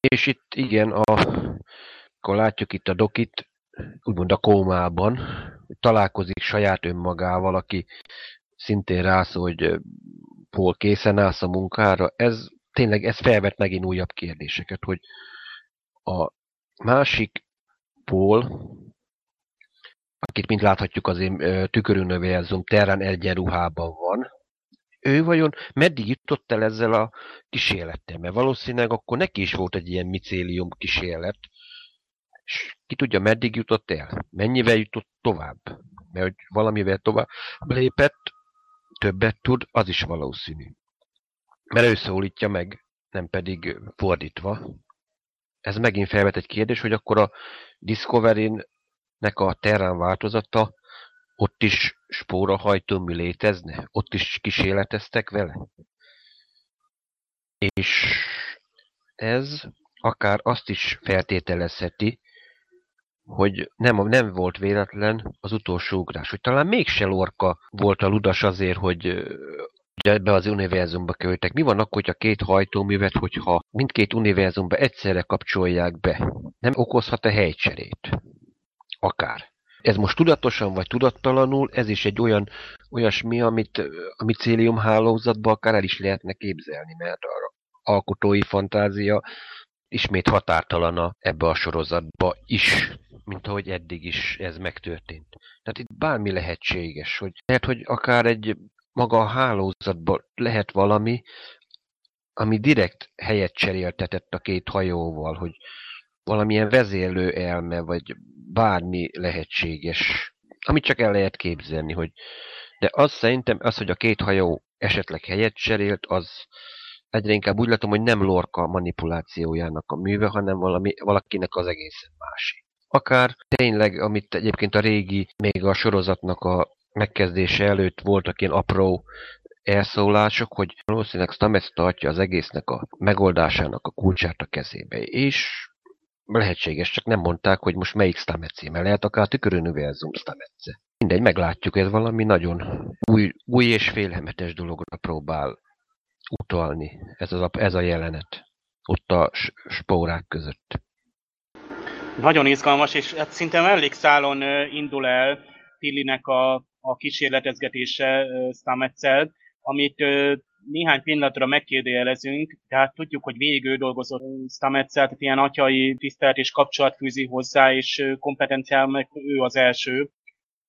És itt igen, a, akkor látjuk itt a dokit, úgymond a kómában, találkozik saját önmagával, aki szintén rászól, hogy hol készen állsz a munkára. Ez tényleg ez felvet megint újabb kérdéseket, hogy a másik pól, akit mint láthatjuk az én tükörűnövérzum terán egyenruhában van, ő vajon meddig jutott el ezzel a kísérlettel? Mert valószínűleg akkor neki is volt egy ilyen micélium kísérlet, és ki tudja, meddig jutott el? Mennyivel jutott tovább? Mert hogy valamivel tovább lépett, többet tud, az is valószínű. Mert ő szólítja meg, nem pedig fordítva. Ez megint felvet egy kérdés, hogy akkor a Discovery-nek a terrán változata ott is spórahajtómű létezne? Ott is kísérleteztek vele? És ez akár azt is feltételezheti, hogy nem, nem volt véletlen az utolsó ugrás, hogy talán mégse Lorca volt a ludas azért, hogy ebbe az univerzumba költek. Mi van akkor, hogy a két hajtóművet, hogyha mindkét univerzumba egyszerre kapcsolják be? Nem okozhat-e helycserét? Akár. Ez most tudatosan vagy tudattalanul, ez is egy olyan olyasmi, amit a micélium hálózatban akár el is lehetne képzelni, mert a alkotói fantázia ismét határtalana ebbe a sorozatba is mint ahogy eddig is ez megtörtént. Tehát itt bármi lehetséges, hogy lehet, hogy akár egy maga a hálózatban lehet valami, ami direkt helyet cseréltetett a két hajóval, hogy valamilyen vezérlő elme, vagy bármi lehetséges, amit csak el lehet képzelni, hogy de az szerintem, az, hogy a két hajó esetleg helyet cserélt, az egyre inkább úgy látom, hogy nem Lorca manipulációjának a műve, hanem valami, valakinek az egészen másik. akár tényleg, amit egyébként a régi, még a sorozatnak a megkezdése előtt voltak ilyen apró elszólások, hogy valószínűleg Stamets tartja az egésznek a megoldásának a kulcsát a kezébe, és lehetséges, csak nem mondták, hogy most melyik Stametsé, mert lehet akár tüköruniverzum Stametse. Mindegy, meglátjuk, ez valami nagyon új, új és félelmetes dologra próbál utalni ez, az, ez a jelenet ott a spórák között. Nagyon izgalmas, és hát szinte mellékszálon indul el Tillinek a, a kísérletezgetése Stametszel, amit néhány pillanatra megkérdőjelezünk, tehát tudjuk, hogy végig ő dolgozott Stametszel, tehát ilyen atyai tisztelt és kapcsolat fűzi hozzá, és kompetenciál meg ő az első.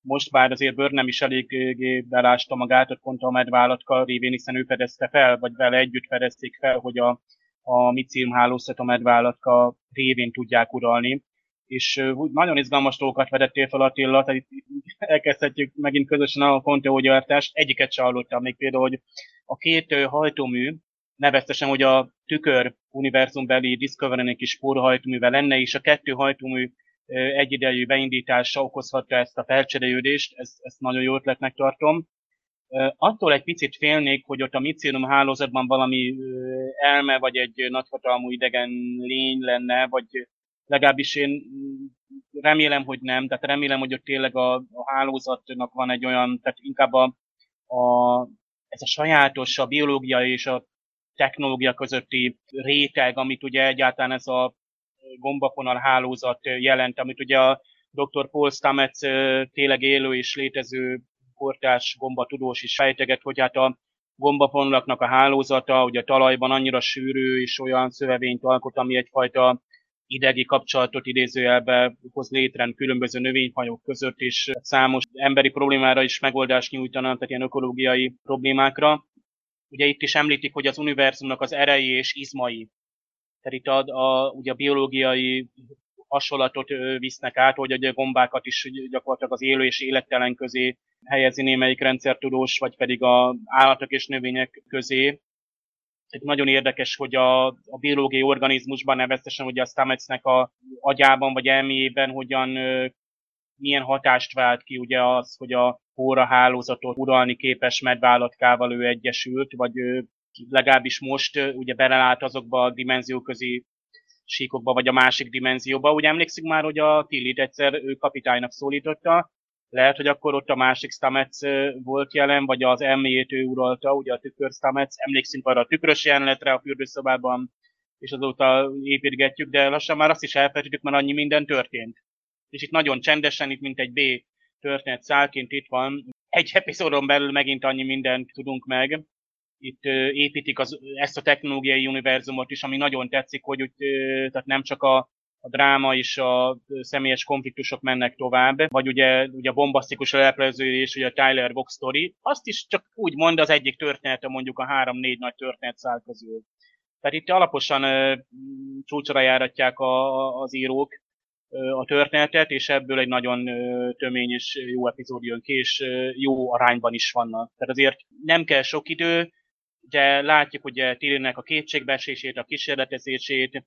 Most bár azért Burnham is eléggé belásta magát, ott pont a medvállatka révén, hiszen ő fedezte fel, vagy vele együtt fedezték fel, hogy a, a micilm hálózat a medvállatka révén tudják uralni és nagyon izgalmas dolgokat vedettél fel Attila, tehát itt elkezdhetjük megint közösen a konteógyártást. Egyiket sem hallottam még például, hogy a két hajtómű, neveztesen, hogy a tükör univerzumbeli Discovery-nek is spórhajtóművel lenne, és a kettő hajtómű egyidejű beindítása okozhatta ezt a felcserélődést, ezt, ezt nagyon jó ötletnek tartom. Attól egy picit félnék, hogy ott a micélum hálózatban valami elme, vagy egy nagyhatalmú idegen lény lenne, vagy legalábbis én remélem, hogy nem, tehát remélem, hogy ott tényleg a, a hálózatnak van egy olyan, tehát inkább a, a, ez a sajátos, a biológia és a technológia közötti réteg, amit ugye egyáltalán ez a gombafonal hálózat jelent, amit ugye a dr. Paul Stamets tényleg élő és létező portás gombatudós is fejteget, hogy hát a gombafonalaknak a hálózata ugye a talajban annyira sűrű és olyan szövevényt alkot, ami egyfajta idegi kapcsolatot idézőjelbe hoz létre különböző növényfajok között, és számos emberi problémára is megoldást nyújtanak, tehát ilyen ökológiai problémákra. Ugye itt is említik, hogy az univerzumnak az erei és izmai. Tehát itt a, a, ugye a biológiai hasonlatot visznek át, hogy a gombákat is gyakorlatilag az élő és élettelen közé helyezi némelyik rendszertudós, vagy pedig a állatok és növények közé. Egy nagyon érdekes, hogy a, a biológiai organizmusban, neveztesen ugye a Stametsnek a agyában vagy elméjében hogyan milyen hatást vált ki ugye az, hogy a póra hálózatot uralni képes medvállatkával ő egyesült, vagy legalábbis most ugye belelát azokba a dimenzióközi síkokba, vagy a másik dimenzióba. Ugye emlékszik már, hogy a Tillit egyszer ő kapitánynak szólította, lehet, hogy akkor ott a másik Stamets volt jelen, vagy az elméjét ő uralta, ugye a tükör Stamets. Emlékszünk arra a tükrös jelenetre a fürdőszobában, és azóta építgetjük, de lassan már azt is elfelejtjük, mert annyi minden történt. És itt nagyon csendesen, itt mint egy B történet szálként itt van. Egy epizódon belül megint annyi mindent tudunk meg. Itt építik az, ezt a technológiai univerzumot is, ami nagyon tetszik, hogy úgy, tehát nem csak a a dráma és a személyes konfliktusok mennek tovább, vagy ugye, ugye a bombasztikus lepleződés, ugye a Tyler Vox story, azt is csak úgy mond az egyik története mondjuk a három-négy nagy történetszál közül. Tehát itt alaposan uh, csúcsra járatják a, az írók uh, a történetet, és ebből egy nagyon uh, tömény és jó epizód jön ki, és uh, jó arányban is vannak. Tehát azért nem kell sok idő, de látjuk ugye Tirinek a kétségbeesését, a kísérletezését,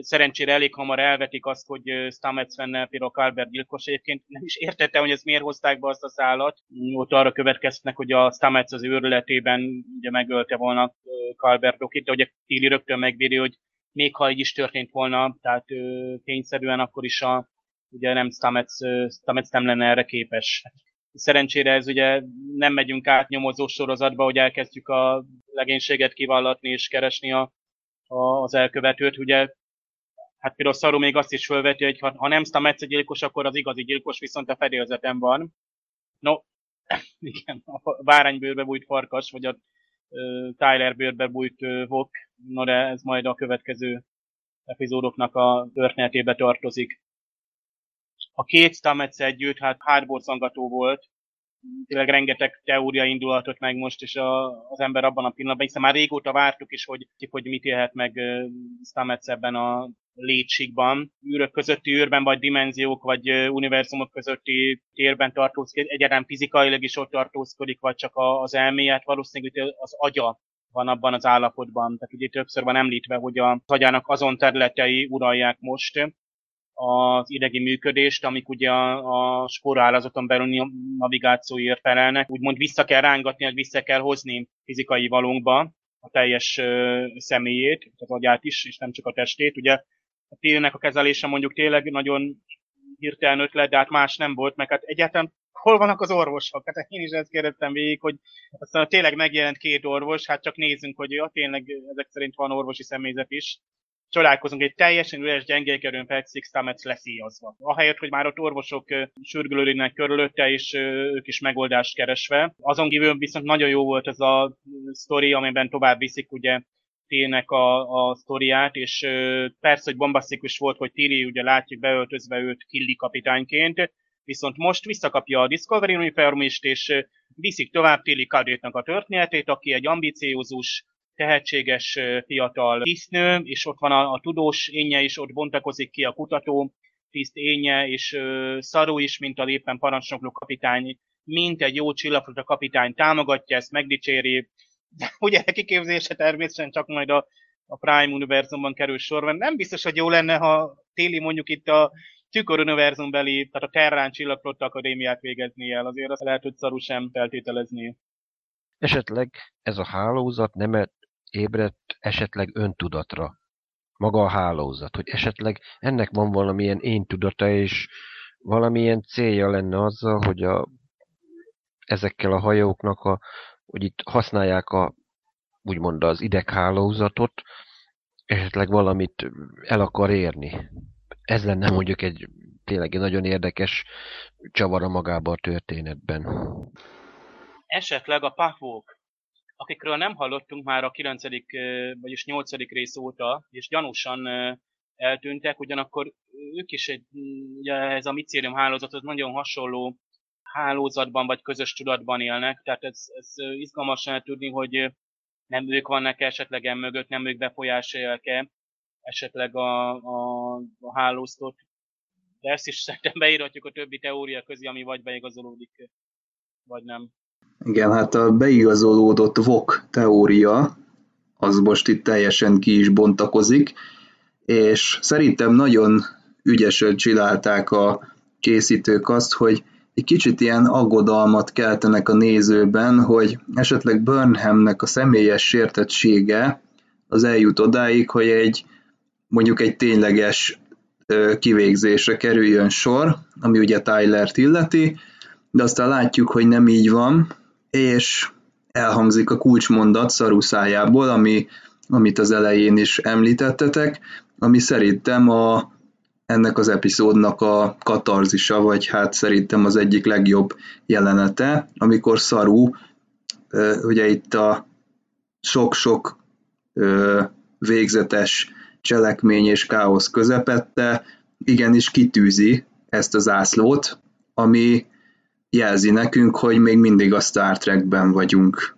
szerencsére elég hamar elvetik azt, hogy Stamets lenne például Calbert gyilkos. Egyébként nem is értette, hogy ezt miért hozták be azt a szállat. Ott arra következtnek, hogy a Stamets az őrületében ugye megölte volna Calbert Dokit, de ugye Tilly rögtön megvédi, hogy még ha így is történt volna, tehát tényszerűen akkor is a, ugye nem Stamets, Stamets nem lenne erre képes. Szerencsére ez ugye nem megyünk át nyomozó sorozatba, hogy elkezdjük a legénységet kivallatni és keresni a, a, az elkövetőt. Ugye hát például Szaru még azt is felveti, hogy ha, ha nem Stamets gyilkos, akkor az igazi gyilkos viszont a fedélzeten van. No, [clears throat] igen, a báránybőrbe bújt farkas, vagy a uh, Tyler bőrbe bújt vok, no de ez majd a következő epizódoknak a történetébe tartozik. A két Stamets együtt, hát hátborzangató volt, tényleg rengeteg teória indulhatott meg most, és a, az ember abban a pillanatban, hiszen már régóta vártuk is, hogy, hogy mit élhet meg Stamets ebben a létségban, űrök közötti űrben, vagy dimenziók, vagy univerzumok közötti térben tartózkodik, egyáltalán fizikailag is ott tartózkodik, vagy csak az elmélet, valószínűleg az agya van abban az állapotban. Tehát ugye többször van említve, hogy az agyának azon területei uralják most, az idegi működést, amik ugye a, a sporállazaton belül navigációért felelnek. Úgymond vissza kell rángatni, hogy vissza kell hozni fizikai valónkba a teljes ö, személyét, az agyát is, és nem csak a testét. Ugye a télnek a kezelése mondjuk tényleg nagyon hirtelen ötlet, de hát más nem volt, meg hát egyáltalán hol vannak az orvosok? Hát én is ezt kérdeztem végig, hogy aztán tényleg megjelent két orvos, hát csak nézzünk, hogy ja, tényleg ezek szerint van orvosi személyzet is. Csodálkozunk, egy teljesen üres gyengélkerőn fekszik Stamets leszíjazva. Ahelyett, hogy már ott orvosok sürgülődnek körülötte, és ők is megoldást keresve. Azon kívül viszont nagyon jó volt ez a sztori, amiben tovább viszik ugye Télnek a, a sztoriát, és persze, hogy bombasztikus volt, hogy Tilly ugye látjuk beöltözve őt Killi kapitányként, viszont most visszakapja a Discovery uniformist, és viszik tovább Tilly Kadrétnak a történetét, aki egy ambiciózus, tehetséges fiatal tisztnő, és ott van a, a tudós énje is, ott bontakozik ki a kutató tiszt énje, és uh, Szaru is, mint a éppen parancsnokló kapitány, mint egy jó csillagflota kapitány támogatja ezt, megdicséri. De [laughs] ugye a kiképzése természetesen csak majd a, a Prime univerzumban kerül sorban. Nem biztos, hogy jó lenne, ha Téli mondjuk itt a tüköruniverzum beli, tehát a Terrán Csillagflotta Akadémiát végezni el. Azért azt lehet, hogy szaru sem feltételezni. Esetleg ez a hálózat nem ébredt esetleg öntudatra. Maga a hálózat, hogy esetleg ennek van valamilyen én tudata, és valamilyen célja lenne azzal, hogy a, ezekkel a hajóknak, a, hogy itt használják a, úgymond az ideghálózatot, esetleg valamit el akar érni ez lenne mondjuk egy tényleg egy nagyon érdekes csavara magába a történetben. Esetleg a pahvók, akikről nem hallottunk már a 9. vagyis 8. rész óta, és gyanúsan eltűntek, ugyanakkor ők is egy, ugye ez a micérium hálózat az nagyon hasonló hálózatban vagy közös tudatban élnek, tehát ez, ez izgalmas lehet tudni, hogy nem ők vannak esetleg mögött, nem ők befolyásolják-e esetleg a, a, a hálóztot. De ezt is szerintem beírhatjuk a többi teória közé, ami vagy beigazolódik, vagy nem. Igen, hát a beigazolódott VOK teória, az most itt teljesen ki is bontakozik, és szerintem nagyon ügyesen csinálták a készítők azt, hogy egy kicsit ilyen aggodalmat keltenek a nézőben, hogy esetleg Burnhamnek a személyes sértettsége az eljut odáig, hogy egy mondjuk egy tényleges kivégzésre kerüljön sor, ami ugye Tyler-t illeti, de aztán látjuk, hogy nem így van, és elhangzik a kulcsmondat szaruszájából, ami, amit az elején is említettetek, ami szerintem a, ennek az epizódnak a katarzisa, vagy hát szerintem az egyik legjobb jelenete, amikor Szaru, ugye itt a sok-sok végzetes cselekmény és káosz közepette igenis kitűzi ezt az ászlót, ami jelzi nekünk, hogy még mindig a Star Trekben vagyunk.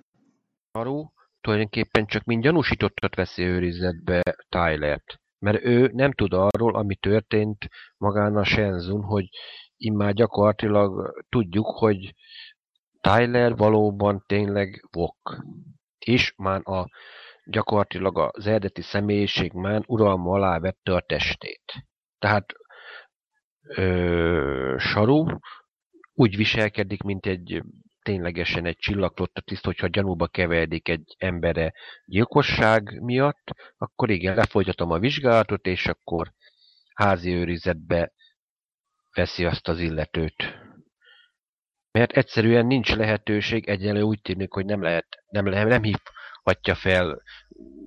Haru tulajdonképpen csak mind gyanúsítottat veszi őrizetbe Tylert, mert ő nem tud arról, ami történt magán a Shenzun, hogy immár gyakorlatilag tudjuk, hogy Tyler valóban tényleg vok. És már a gyakorlatilag az eredeti személyiség már uralma alá vette a testét. Tehát ö, Saru úgy viselkedik, mint egy ténylegesen egy csillaglotta tiszt, hogyha gyanúba keveredik egy embere gyilkosság miatt, akkor igen, lefolytatom a vizsgálatot, és akkor házi őrizetbe veszi azt az illetőt. Mert egyszerűen nincs lehetőség, egyenlő úgy tűnik, hogy nem lehet, nem, lehet, nem hív, hatja fel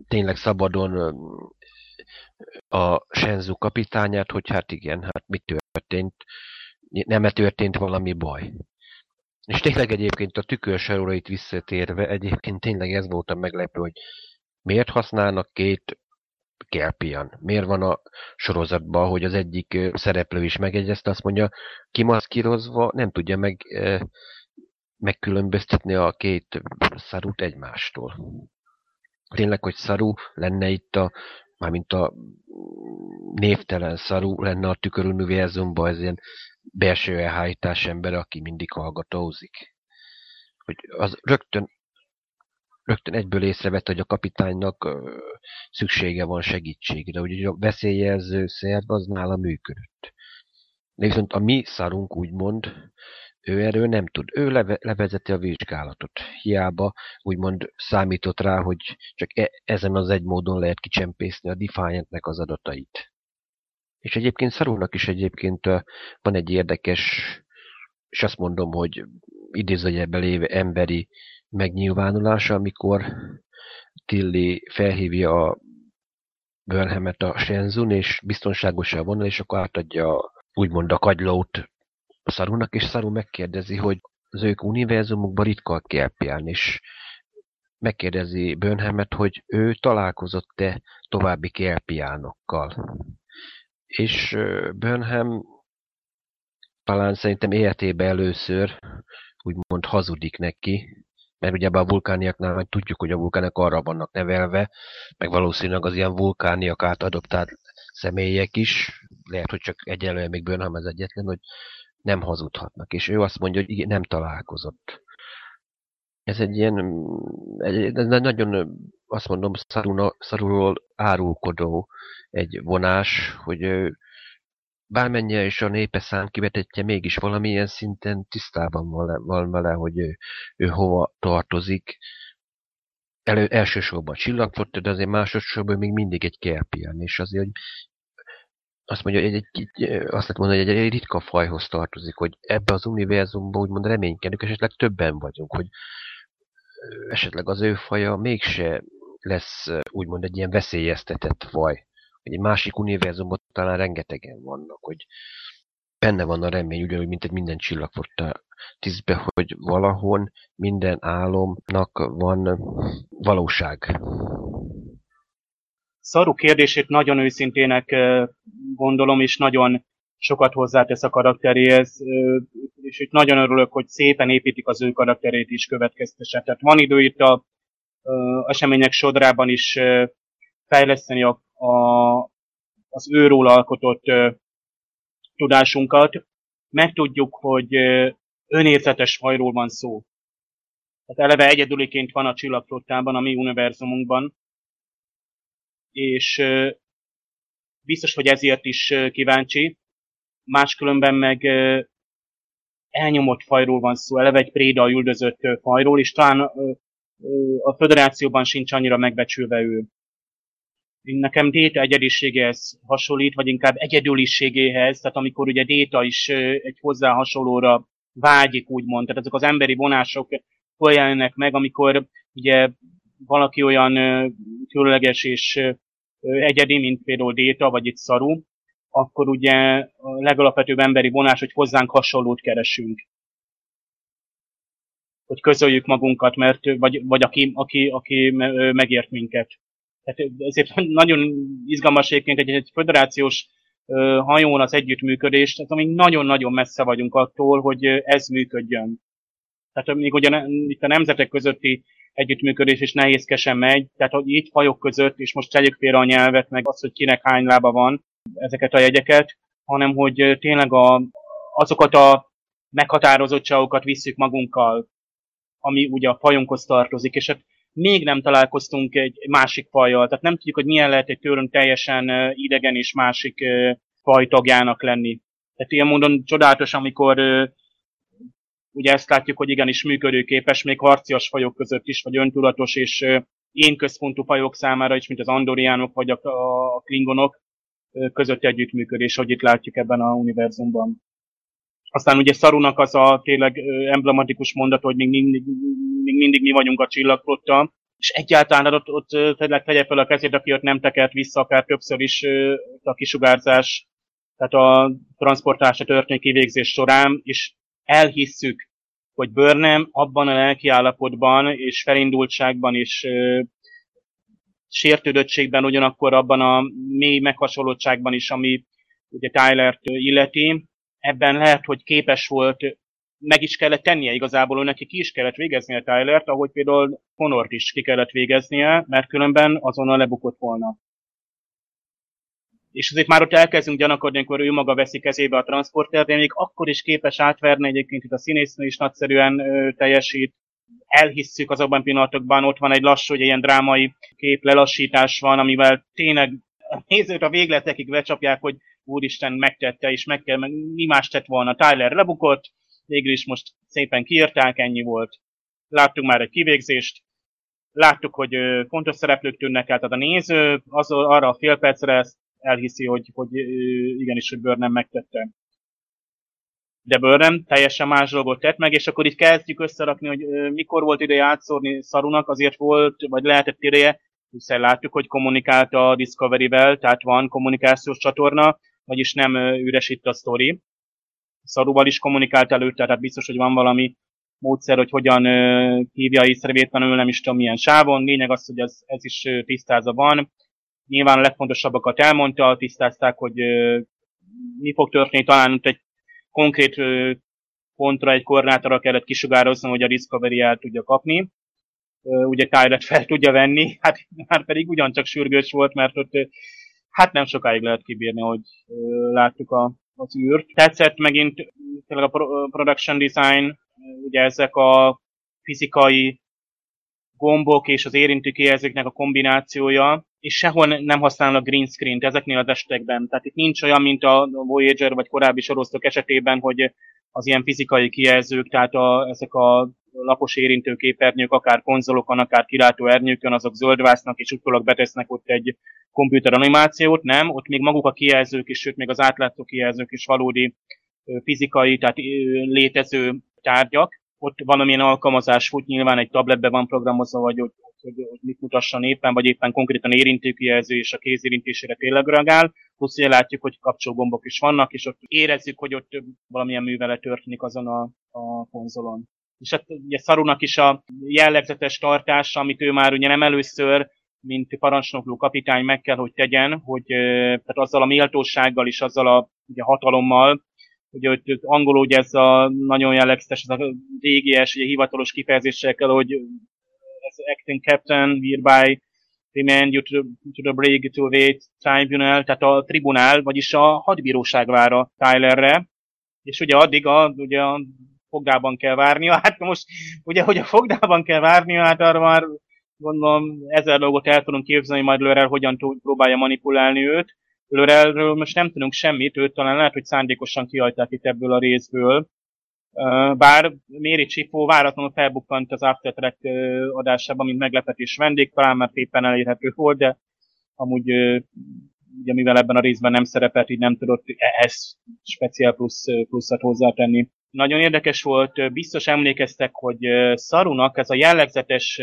tényleg szabadon a Senzu kapitányát, hogy hát igen, hát mi történt, nem -e történt valami baj. És tényleg egyébként a tükörsarórait visszatérve, egyébként tényleg ez volt a meglepő, hogy miért használnak két kelpian? Miért van a sorozatban, hogy az egyik szereplő is megegyezte, azt mondja, kimaszkírozva nem tudja meg megkülönböztetni a két szarút egymástól. Tényleg, hogy szarú lenne itt a, mármint a névtelen szarú lenne a tüköruniverzumban, ez ilyen belső elhájtás ember, aki mindig hallgatózik. Hogy az rögtön rögtön egyből észrevette, hogy a kapitánynak szüksége van segítségre, hogy a veszélyjelző szerv az nála működött. De viszont a mi szarunk úgymond, ő erről nem tud. Ő leve, levezeti a vizsgálatot. Hiába úgymond számított rá, hogy csak e, ezen az egy módon lehet kicsempészni a Defiantnek az adatait. És egyébként Szarúnak is egyébként van egy érdekes, és azt mondom, hogy idézőjelben lévő emberi megnyilvánulása, amikor Tilly felhívja a Burnhamet a Shenzun, és biztonságosan vonal, és akkor átadja úgymond a kagylót Szarúnak, és Szarú megkérdezi, hogy az ők univerzumukban ritka a kelpián, és megkérdezi Burnhamet, hogy ő találkozott-e további kelpiánokkal. És Burnham talán szerintem életében először úgymond hazudik neki, mert ugye a vulkániaknál meg tudjuk, hogy a vulkánok arra vannak nevelve, meg valószínűleg az ilyen vulkániak át adoptált személyek is, lehet, hogy csak egyelőre még Burnham ez egyetlen, hogy nem hazudhatnak. És ő azt mondja, hogy nem találkozott. Ez egy ilyen, egy, ez nagyon, azt mondom, szaruna, szarulról árulkodó egy vonás, hogy bármennyire is a népe szám kivetetje, mégis valamilyen szinten tisztában van, van vele, hogy ő, ő hova tartozik. Elő, elsősorban csillagflotta, de azért másodszorban még mindig egy kerpián, és azért, hogy azt mondja, hogy egy, egy, azt lehet mondani, hogy egy, egy ritka fajhoz tartozik, hogy ebbe az univerzumban úgymond reménykedünk, esetleg többen vagyunk, hogy esetleg az ő faja mégse lesz úgymond egy ilyen veszélyeztetett faj. Hogy egy másik univerzumban talán rengetegen vannak, hogy benne van a remény, ugyanúgy, mint egy minden csillagfotta tízbe, hogy valahol minden álomnak van valóság. Szaru kérdését nagyon őszintének gondolom, és nagyon sokat hozzátesz a karakteréhez, és itt nagyon örülök, hogy szépen építik az ő karakterét is következtesen. Tehát van idő itt a, a események sodrában is fejleszteni a, a, az őról alkotott tudásunkat. Megtudjuk, hogy önérzetes fajról van szó. Tehát eleve egyedüliként van a csillagflottában, a mi univerzumunkban, és biztos, hogy ezért is kíváncsi. Máskülönben meg elnyomott fajról van szó, eleve egy préda üldözött fajról, és talán a föderációban sincs annyira megbecsülve ő. Nekem Déta egyediségéhez hasonlít, vagy inkább egyedüliségéhez, tehát amikor ugye Déta is egy hozzá hasonlóra vágyik, úgymond, tehát ezek az emberi vonások hol meg, amikor ugye valaki olyan különleges és egyedi, mint például Déta, vagy itt Szaru, akkor ugye a legalapvetőbb emberi vonás, hogy hozzánk hasonlót keresünk. Hogy közöljük magunkat, mert, vagy, vagy aki, aki, aki megért minket. Tehát ezért nagyon izgalmas egyébként egy, egy föderációs hajón az együttműködés, tehát ami nagyon-nagyon messze vagyunk attól, hogy ez működjön. Tehát még ugye itt a nemzetek közötti együttműködés is nehézkesen megy, tehát hogy itt fajok között, és most tegyük félre a nyelvet, meg az, hogy kinek hány lába van, ezeket a jegyeket, hanem hogy tényleg a, azokat a meghatározottságokat visszük magunkkal, ami ugye a fajunkhoz tartozik, és hát még nem találkoztunk egy másik fajjal, tehát nem tudjuk, hogy milyen lehet egy tőlünk teljesen idegen és másik faj tagjának lenni. Tehát ilyen módon csodálatos, amikor ugye ezt látjuk, hogy igenis működőképes, még harcias fajok között is, vagy öntudatos és én központú fajok számára is, mint az andoriánok vagy a, a klingonok közötti együttműködés, hogy itt látjuk ebben a univerzumban. Aztán ugye Szarunak az a tényleg emblematikus mondat, hogy még mindig, még mindig mi vagyunk a csillagflotta, és egyáltalán ott, ott tényleg tegye fel a kezét, aki ott nem tekert vissza, akár többször is a kisugárzás, tehát a transportálás, a történő kivégzés során, és elhisszük, hogy Burnham abban a lelkiállapotban és felindultságban és sértődöttségben ugyanakkor abban a mély meghasonlottságban is, ami ugye Tyler-t illeti, ebben lehet, hogy képes volt, meg is kellett tennie igazából, neki ki is kellett végeznie Tyler-t, ahogy például Conort is ki kellett végeznie, mert különben azonnal lebukott volna. És azért már ott elkezdünk gyanakodni, amikor ő maga veszi kezébe a transporter, de még akkor is képes átverni, egyébként itt a színésznő is nagyszerűen ö, teljesít. Elhisszük azokban pillanatokban, ott van egy lassú, hogy ilyen drámai kép lelassítás van, amivel tényleg a nézőt a végletekig lecsapják, hogy úristen megtette, és meg kell, meg mi más tett volna. Tyler lebukott, végül is most szépen kiírták, ennyi volt. Láttuk már egy kivégzést, láttuk, hogy fontos szereplők tűnnek el, tehát a néző az, arra a fél percre elhiszi, hogy, hogy igenis, hogy Burnham megtette. De Burnham teljesen más dolgot tett meg, és akkor itt kezdjük összerakni, hogy mikor volt ideje átszórni Szarunak, azért volt, vagy lehetett ideje, hiszen látjuk, hogy kommunikált a Discovery-vel, tehát van kommunikációs csatorna, vagyis nem üres itt a sztori. Szaruval is kommunikált előtte, tehát biztos, hogy van valami módszer, hogy hogyan hívja észrevétlenül, nem is tudom milyen sávon. Lényeg az, hogy ez, ez is tisztázva van. Nyilván a legfontosabbakat elmondta, tisztázták, hogy mi fog történni, talán egy konkrét pontra, egy koordinátorra kellett kisugározni, hogy a Discovery el tudja kapni. Ugye Tyret fel tudja venni, [laughs] hát már pedig ugyancsak sürgős volt, mert ott hát nem sokáig lehet kibírni, hogy láttuk a, az űrt. Tetszett megint tényleg a production design, ugye ezek a fizikai gombok és az érintő kijelzőknek a kombinációja, és sehol nem használnak green screen-t ezeknél az esetekben. Tehát itt nincs olyan, mint a Voyager vagy korábbi sorosztok esetében, hogy az ilyen fizikai kijelzők, tehát a, ezek a lapos érintőképernyők, akár konzolokon, akár ernyőkön, azok zöldvásznak, és utólag betesznek ott egy komputer animációt, nem, ott még maguk a kijelzők is, sőt még az átlátszó kijelzők is valódi fizikai, tehát létező tárgyak. Ott valamilyen alkalmazás fut, nyilván egy tabletbe van programozva, vagy hogy, hogy, hogy mit mutasson éppen, vagy éppen konkrétan érintőkijelző és a kézérintésére tényleg reagál. Plusz ugye látjuk, hogy kapcsolgombok is vannak, és ott érezzük, hogy ott valamilyen művelet történik azon a, a konzolon. És hát ugye Szarunak is a jellegzetes tartása, amit ő már ugye nem először, mint parancsnokló kapitány meg kell, hogy tegyen, hogy tehát azzal a méltósággal és azzal a ugye, hatalommal, ugye hogy angolul ugye ez a nagyon jellegzetes, ez a régies, ugye hivatalos kifejezésekkel, hogy ez acting captain, hereby remand you to, to the brig to wait tribunal, tehát a tribunál, vagyis a hadbíróság vár a Tylerre, és ugye addig a, ugye a fogdában kell várnia. [laughs] Hát most ugye, hogy a fogdában kell várnia, hát arra már gondolom ezer dolgot el tudunk képzelni, majd Lörel hogyan próbálja manipulálni őt. Lörelről most nem tudunk semmit, őt talán lehet, hogy szándékosan kihagyták itt ebből a részből. Bár Méri Csipó váratlanul felbukkant az After Track adásában, mint meglepetés vendég, talán már éppen elérhető volt, de amúgy ugye mivel ebben a részben nem szerepelt, így nem tudott ehhez speciál plusz, pluszat hozzátenni. Nagyon érdekes volt, biztos emlékeztek, hogy Szarunak ez a jellegzetes,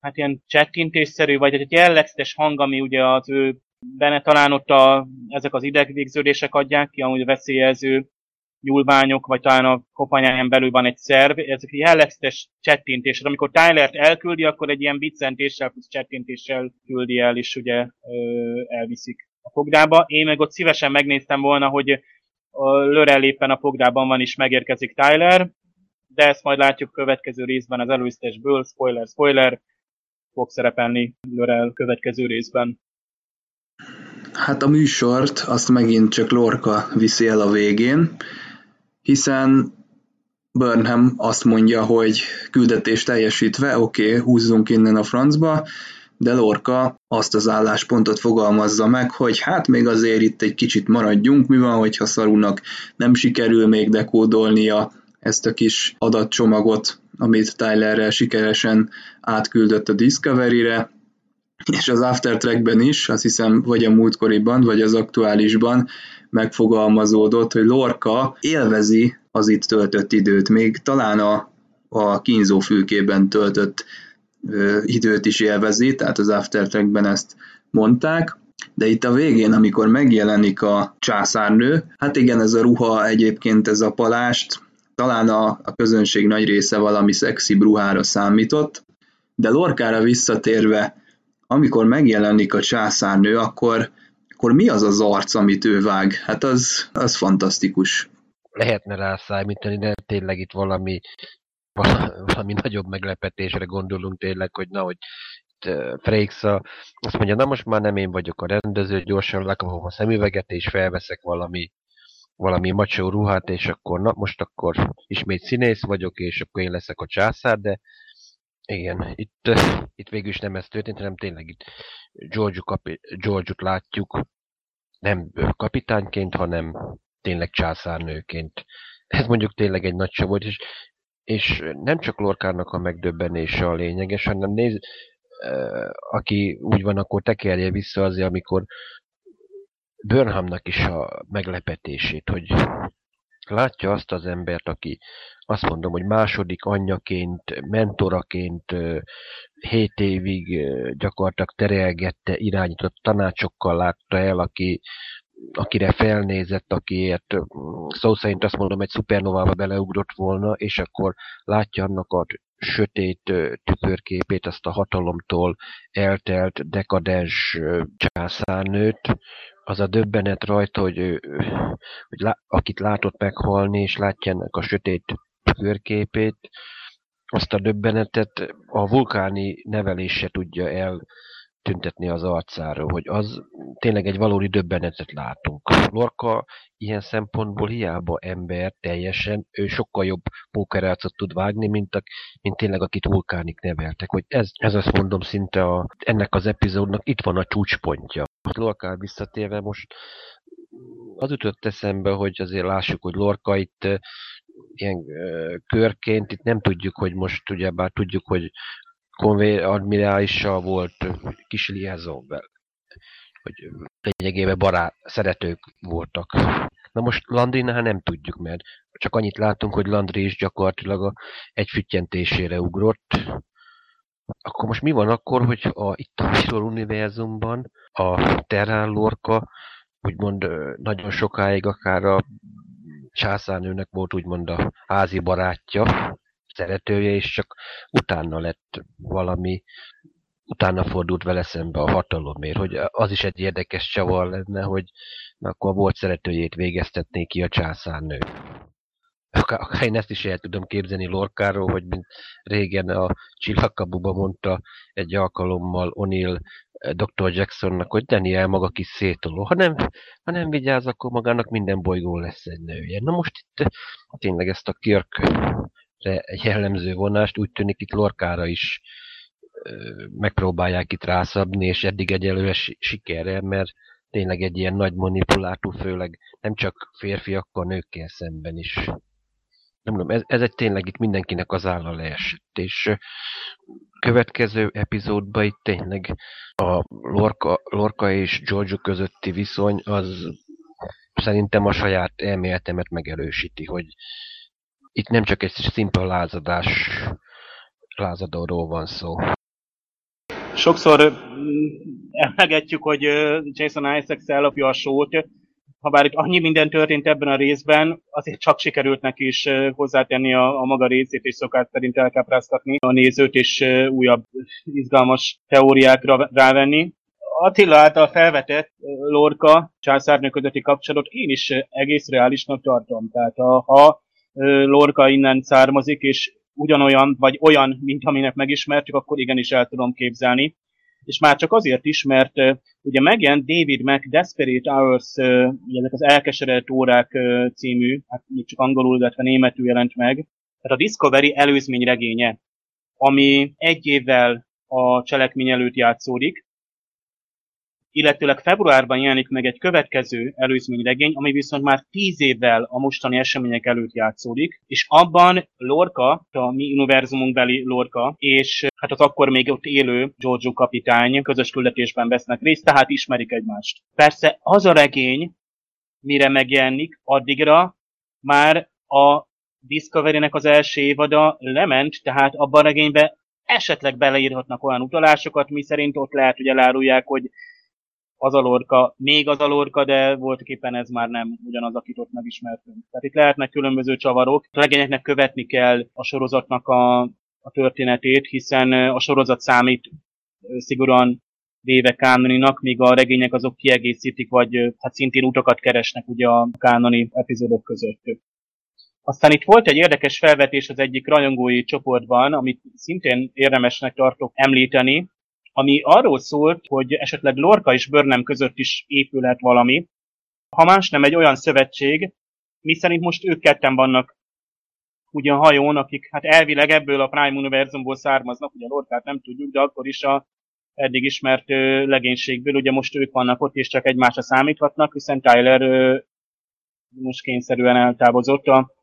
hát ilyen csettintésszerű, vagy egy jellegzetes hang, ami ugye az ő benne talán ott a, ezek az idegvégződések adják ki, amúgy veszélyező nyúlványok, vagy talán a kopanyáján belül van egy szerv, ezek jellegzetes csettintések. Amikor Tylert elküldi, akkor egy ilyen biccentéssel plusz csettintéssel küldi el, és ugye elviszik a fogdába. Én meg ott szívesen megnéztem volna, hogy a Lörel éppen a fogdában van, és megérkezik Tyler, de ezt majd látjuk következő részben az előztesből, spoiler, spoiler, fog szerepelni Lörel következő részben. Hát a műsort azt megint csak Lorca viszi el a végén, hiszen Burnham azt mondja, hogy küldetés teljesítve, oké, okay, húzzunk innen a francba, de Lorca azt az álláspontot fogalmazza meg, hogy hát még azért itt egy kicsit maradjunk, mi van, hogyha Szarunak nem sikerül még dekódolnia ezt a kis adatcsomagot, amit Tylerrel sikeresen átküldött a Discovery-re, és az After Trackben is, azt hiszem, vagy a múltkoriban, vagy az aktuálisban megfogalmazódott, hogy Lorca élvezi az itt töltött időt, még talán a, a kínzófülkében töltött időt is élvezi, tehát az After Trackben ezt mondták, de itt a végén, amikor megjelenik a császárnő, hát igen, ez a ruha egyébként, ez a palást, talán a, a közönség nagy része valami szexi ruhára számított, de Lorkára visszatérve, amikor megjelenik a császárnő, akkor, akkor mi az az arc, amit ő vág? Hát az, az fantasztikus. Lehetne rá számítani, de tényleg itt valami valami nagyobb meglepetésre gondolunk tényleg, hogy na, hogy Frakes azt mondja, na most már nem én vagyok a rendező, gyorsan lekapom a szemüveget, és felveszek valami valami macsó ruhát, és akkor na, most akkor ismét színész vagyok, és akkor én leszek a császár, de igen, itt, itt végül is nem ez történt, hanem tényleg itt George-ut, kapi, George látjuk nem kapitányként, hanem tényleg császárnőként. Ez mondjuk tényleg egy nagy volt, és, és nem csak Lorkának a megdöbbenése a lényeges, hanem néz, aki úgy van, akkor tekerje vissza azért, amikor Burnhamnak is a meglepetését, hogy látja azt az embert, aki azt mondom, hogy második anyjaként, mentoraként hét évig gyakorlatilag terelgette, irányított tanácsokkal látta el, aki, akire felnézett, akiért szó szerint azt mondom, egy szupernovába beleugrott volna, és akkor látja annak a sötét tükörképét, azt a hatalomtól eltelt dekadens császárnőt, az a döbbenet rajta, hogy, ő, hogy lá, akit látott meghalni, és látja ennek a sötét körképét, azt a döbbenetet a vulkáni nevelése tudja eltüntetni az arcáról, hogy az tényleg egy valódi döbbenetet látunk. Lorca ilyen szempontból hiába ember teljesen, ő sokkal jobb pókerálcot tud vágni, mint, a, mint tényleg akit vulkánik neveltek. Hogy ez, ez azt mondom szinte a, ennek az epizódnak itt van a csúcspontja. Lorca visszatérve most az ütött eszembe, hogy azért lássuk, hogy Lorca itt ilyen körként, itt nem tudjuk, hogy most ugyebár tudjuk, hogy konvé admirálissal volt kis liaisonvel, hogy lényegében barát, szeretők voltak. Na most Landrinál nem tudjuk, mert csak annyit látunk, hogy Landry is gyakorlatilag a egy füttyentésére ugrott. Akkor most mi van akkor, hogy a, itt a Mirror univerzumban a Terrán Lorca úgymond nagyon sokáig akár a császárnőnek volt úgymond a házi barátja, szeretője, és csak utána lett valami, utána fordult vele szembe a hatalomért, hogy az is egy érdekes csavar lenne, hogy akkor volt szeretőjét végeztetné ki a császárnő. Akár én ezt is el tudom képzelni Lorkáról, hogy mint régen a Csillagkabuba mondta egy alkalommal O'Neill Dr. Jacksonnak, hogy Daniel maga kis szétoló. Ha nem, ha nem vigyáz, akkor magának minden bolygó lesz egy nője. Na most itt tényleg ezt a Kirkre jellemző vonást úgy tűnik itt Lorkára is megpróbálják itt rászabni, és eddig egyelőre sikerre, mert tényleg egy ilyen nagy manipulátor, főleg nem csak férfiakkal, nőkkel szemben is. Nem tudom, ez, ez egy tényleg itt mindenkinek az álla leesett, és következő epizódban itt tényleg a Lorca, Lorca és Giorgio közötti viszony az szerintem a saját elméletemet megerősíti, hogy itt nem csak egy szimpla lázadás, lázadóról van szó. Sokszor emlegetjük, hogy Jason Isaacs ellopja a sót, ha bár itt annyi minden történt ebben a részben, azért csak sikerült neki is hozzátenni a, a maga részét, és szokás szerint elkápráztatni a nézőt, és újabb izgalmas teóriákra rávenni. Attila által felvetett Lorca császárnő közötti kapcsolatot én is egész reálisnak tartom. Tehát ha Lorca innen származik, és ugyanolyan, vagy olyan, mint aminek megismertük, akkor igenis el tudom képzelni. És már csak azért is, mert ugye megjelent David Mac Desperate Hours, uh, ezek az elkeseredett órák című, hát még csak angolul, illetve németül jelent meg, tehát a Discovery előzmény regénye, ami egy évvel a cselekmény előtt játszódik, illetőleg februárban jelenik meg egy következő előzményregény, ami viszont már tíz évvel a mostani események előtt játszódik, és abban Lorca, a mi univerzumunk beli Lorca, és hát az akkor még ott élő Giorgio kapitány közös küldetésben vesznek részt, tehát ismerik egymást. Persze az a regény, mire megjelenik, addigra már a Discovery-nek az első évada lement, tehát abban a regényben esetleg beleírhatnak olyan utalásokat, mi szerint ott lehet, hogy elárulják, hogy az a lorka, még az a lorka, de voltak éppen ez már nem ugyanaz, akit ott megismertünk. Tehát itt lehetnek különböző csavarok. A legényeknek követni kell a sorozatnak a, a történetét, hiszen a sorozat számít szigorúan véve kánoninak, míg a regények azok kiegészítik, vagy hát szintén utakat keresnek ugye a kánoni epizódok között. Aztán itt volt egy érdekes felvetés az egyik rajongói csoportban, amit szintén érdemesnek tartok említeni, ami arról szólt, hogy esetleg Lorca és Burnham között is épülhet valami, ha más nem egy olyan szövetség, mi szerint most ők ketten vannak ugyan hajón, akik hát elvileg ebből a Prime univerzumból származnak, ugye Lorkát nem tudjuk, de akkor is a eddig ismert legénységből, ugye most ők vannak ott, és csak egymásra számíthatnak, hiszen Tyler most kényszerűen eltávozott a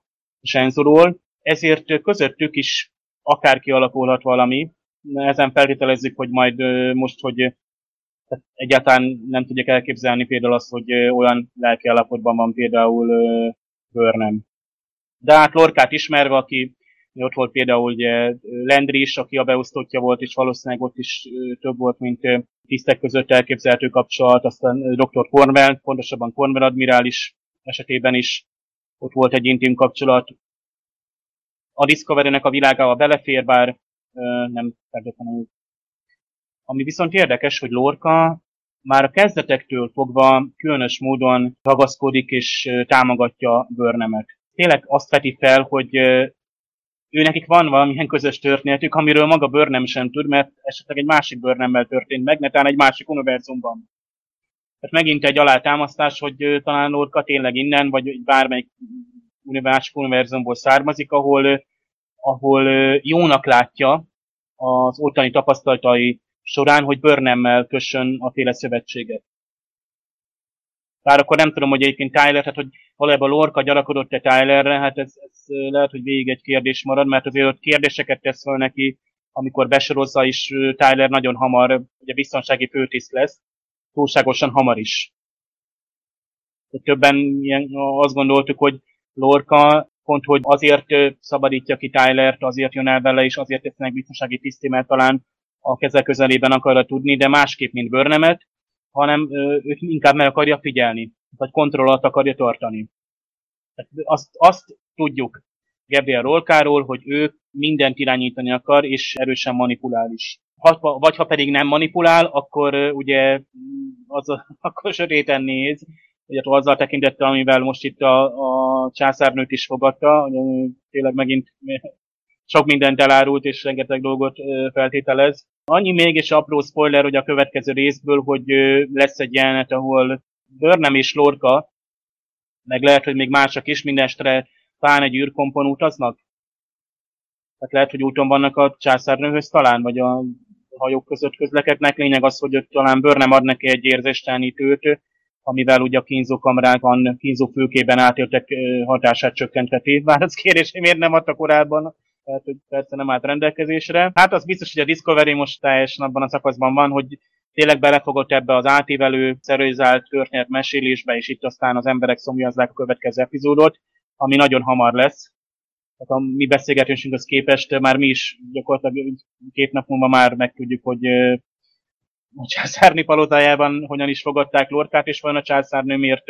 Senzorról, ezért közöttük is akár kialakulhat valami. Ezen feltételezzük, hogy majd most, hogy egyáltalán nem tudják elképzelni például azt, hogy olyan lelki állapotban van például Burnham. De hát Lorkát ismerve, aki ott volt például ugye Landry is, aki a beosztottja volt, és valószínűleg ott is több volt, mint tisztek között elképzelhető kapcsolat, aztán Dr. Cornwell, pontosabban Cornwell admirális esetében is ott volt egy intim kapcsolat. A Discovery-nek a világába belefér, bár nem feltétlenül. Ami viszont érdekes, hogy Lorca már a kezdetektől fogva különös módon ragaszkodik és támogatja Börnemet. Tényleg azt veti fel, hogy ő nekik van valamilyen közös történetük, amiről maga Börnem sem tud, mert esetleg egy másik Börnemmel történt meg, netán egy másik univerzumban. Tehát megint egy alátámasztás, hogy talán Lorca tényleg innen, vagy bármelyik másik univerzumból származik, ahol, ahol jónak látja az ottani tapasztalatai során, hogy Burnham-mel kössön a féle szövetséget. Bár akkor nem tudom, hogy egyébként Tyler, tehát hogy valójában Lorca gyarakodott-e Tylerre, hát ez, ez lehet, hogy végig egy kérdés marad, mert azért ott kérdéseket tesz fel neki, amikor besorozza is Tyler nagyon hamar, ugye biztonsági főtiszt lesz, túlságosan hamar is. Többen ilyen, azt gondoltuk, hogy Lorca pont, hogy azért szabadítja ki Tylert, azért jön el vele, és azért tesznek biztonsági tiszti, mert talán a keze közelében akarja tudni, de másképp, mint Börnemet, hanem őt inkább meg akarja figyelni, vagy kontrollat akarja tartani. Azt, azt tudjuk Gabriel Rolkáról, hogy ő mindent irányítani akar, és erősen manipulál is. Ha, vagy ha pedig nem manipulál, akkor ugye az, [laughs] akkor sötéten néz, ugye azzal tekintette, amivel most itt a, a császárnőt is fogadta, hogy tényleg megint sok mindent elárult, és rengeteg dolgot feltételez. Annyi még, és apró spoiler, hogy a következő részből, hogy lesz egy jelenet, ahol Börnem és Lorca, meg lehet, hogy még mások is, mindestre pán egy űrkompon utaznak. Tehát lehet, hogy úton vannak a császárnőhöz talán, vagy a hajók között közlekednek. Lényeg az, hogy ott talán Börnem ad neki egy érzéstelenítőt, amivel ugye a kínzókamrákon, kínzófülkében átéltek hatását csökkenteti. Bár az kérdés, hogy miért nem adta korábban tehát hogy persze nem állt rendelkezésre. Hát az biztos, hogy a Discovery most teljesen abban a szakaszban van, hogy tényleg belefogott ebbe az átívelő, szerőzált történet mesélésbe, és itt aztán az emberek szomjazzák a következő epizódot, ami nagyon hamar lesz. Tehát a mi beszélgetésünkhöz képest már mi is gyakorlatilag két nap múlva már megtudjuk, hogy a császárni palotájában hogyan is fogadták Lorkát, és vajon a császárnő miért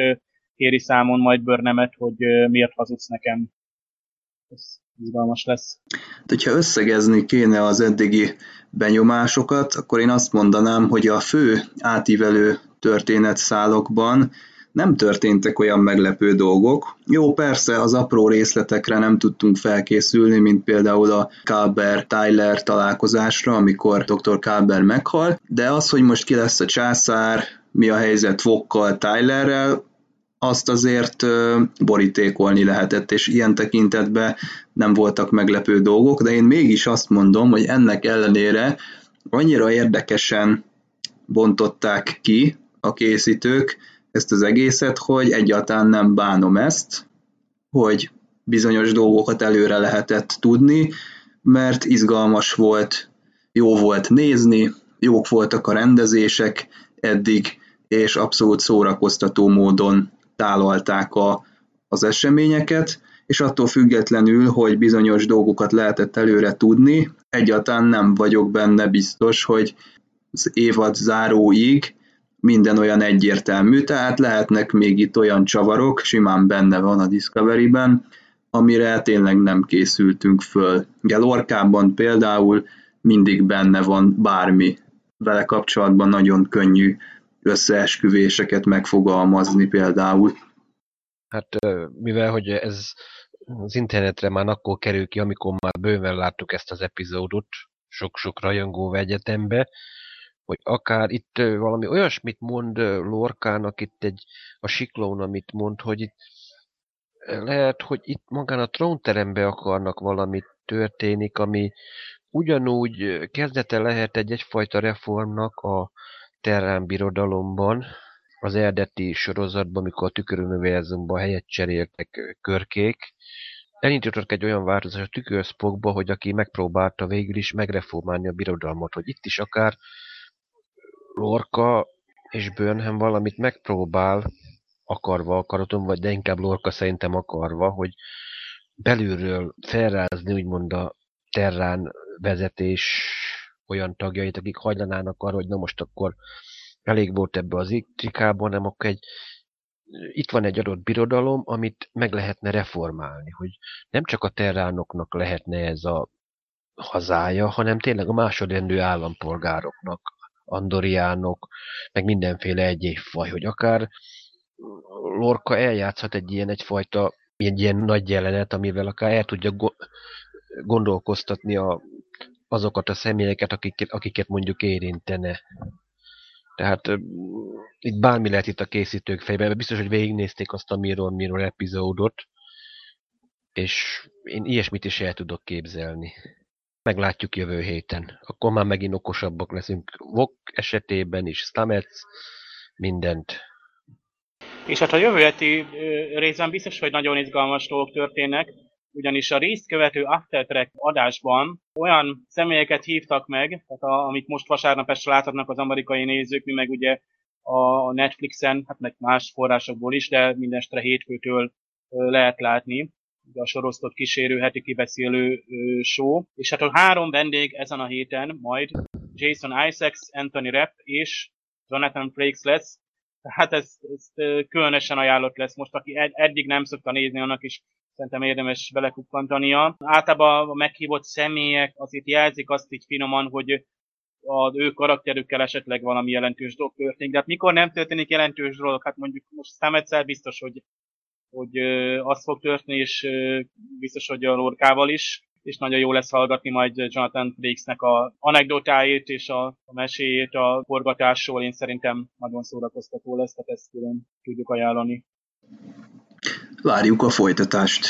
kéri számon majd Börnemet, hogy miért hazudsz nekem. Ez izgalmas lesz. Hát, hogyha összegezni kéne az eddigi benyomásokat, akkor én azt mondanám, hogy a fő átívelő történetszálokban nem történtek olyan meglepő dolgok. Jó, persze az apró részletekre nem tudtunk felkészülni, mint például a Kalber-Tyler találkozásra, amikor dr. Kalber meghal, de az, hogy most ki lesz a császár, mi a helyzet Vokkal, Tylerrel, azt azért borítékolni lehetett, és ilyen tekintetben nem voltak meglepő dolgok, de én mégis azt mondom, hogy ennek ellenére annyira érdekesen bontották ki a készítők ezt az egészet, hogy egyáltalán nem bánom ezt, hogy bizonyos dolgokat előre lehetett tudni, mert izgalmas volt, jó volt nézni, jók voltak a rendezések eddig, és abszolút szórakoztató módon tálalták a, az eseményeket, és attól függetlenül, hogy bizonyos dolgokat lehetett előre tudni, egyáltalán nem vagyok benne biztos, hogy az évad záróig minden olyan egyértelmű, tehát lehetnek még itt olyan csavarok, simán benne van a Discovery-ben, amire tényleg nem készültünk föl. Gelorkában például mindig benne van bármi, vele kapcsolatban nagyon könnyű összeesküvéseket megfogalmazni például. Hát mivel, hogy ez az internetre már akkor kerül ki, amikor már bőven láttuk ezt az epizódot, sok-sok rajongó egyetembe, hogy akár itt valami olyasmit mond Lorkának itt egy, a siklón, amit mond, hogy itt lehet, hogy itt magán a trónterembe akarnak valamit történik, ami ugyanúgy kezdete lehet egy egyfajta reformnak a Terrán birodalomban, az eredeti sorozatban, amikor a tüköruniverzumban helyet cseréltek körkék, elindítottak egy olyan változás a tükörszpokba, hogy aki megpróbálta végül is megreformálni a birodalmat, hogy itt is akár Lorca és Burnham valamit megpróbál, akarva akaratom, vagy de inkább Lorca szerintem akarva, hogy belülről felrázni úgymond a Terrán vezetés olyan tagjait, akik hajlanának arra, hogy na most akkor elég volt ebbe az iktrikában, nem akkor egy itt van egy adott birodalom, amit meg lehetne reformálni, hogy nem csak a terránoknak lehetne ez a hazája, hanem tényleg a másodrendű állampolgároknak, andoriánok, meg mindenféle egyéb faj, hogy akár Lorca eljátszhat egy ilyen egyfajta, egy ilyen nagy jelenet, amivel akár el tudja gondolkoztatni a, azokat a személyeket, akiket, akiket mondjuk érintene. Tehát itt bármi lehet itt a készítők fejében. Biztos, hogy végignézték azt a Mirror Mirror epizódot, és én ilyesmit is el tudok képzelni. Meglátjuk jövő héten. Akkor már megint okosabbak leszünk. Vok esetében is, Stamets, mindent. És hát a jövő heti részben biztos, hogy nagyon izgalmas dolgok történnek, ugyanis a részt követő After Track adásban olyan személyeket hívtak meg, tehát a, amit most vasárnap este láthatnak az amerikai nézők, mi meg ugye a Netflixen, hát meg más forrásokból is, de mindestre hétfőtől lehet látni a sorosztott kísérő heti kibeszélő show. És hát a három vendég ezen a héten majd Jason Isaacs, Anthony Rapp és Jonathan Frakes lesz. Tehát ez, ez különösen ajánlott lesz most, aki ed- eddig nem szokta nézni, annak is szerintem érdemes belekukkantania. Általában a meghívott személyek azért jelzik azt így finoman, hogy az ő karakterükkel esetleg valami jelentős dolog történik. De hát mikor nem történik jelentős dolog? Hát mondjuk most Szemetszel biztos, hogy, hogy az fog történni, és biztos, hogy a Lorkával is és nagyon jó lesz hallgatni majd Jonathan Frakesnek a anekdotáit és a, a meséjét a forgatásról. Én szerintem nagyon szórakoztató lesz, tehát ezt külön tudjuk ajánlani. Várjuk a folytatást.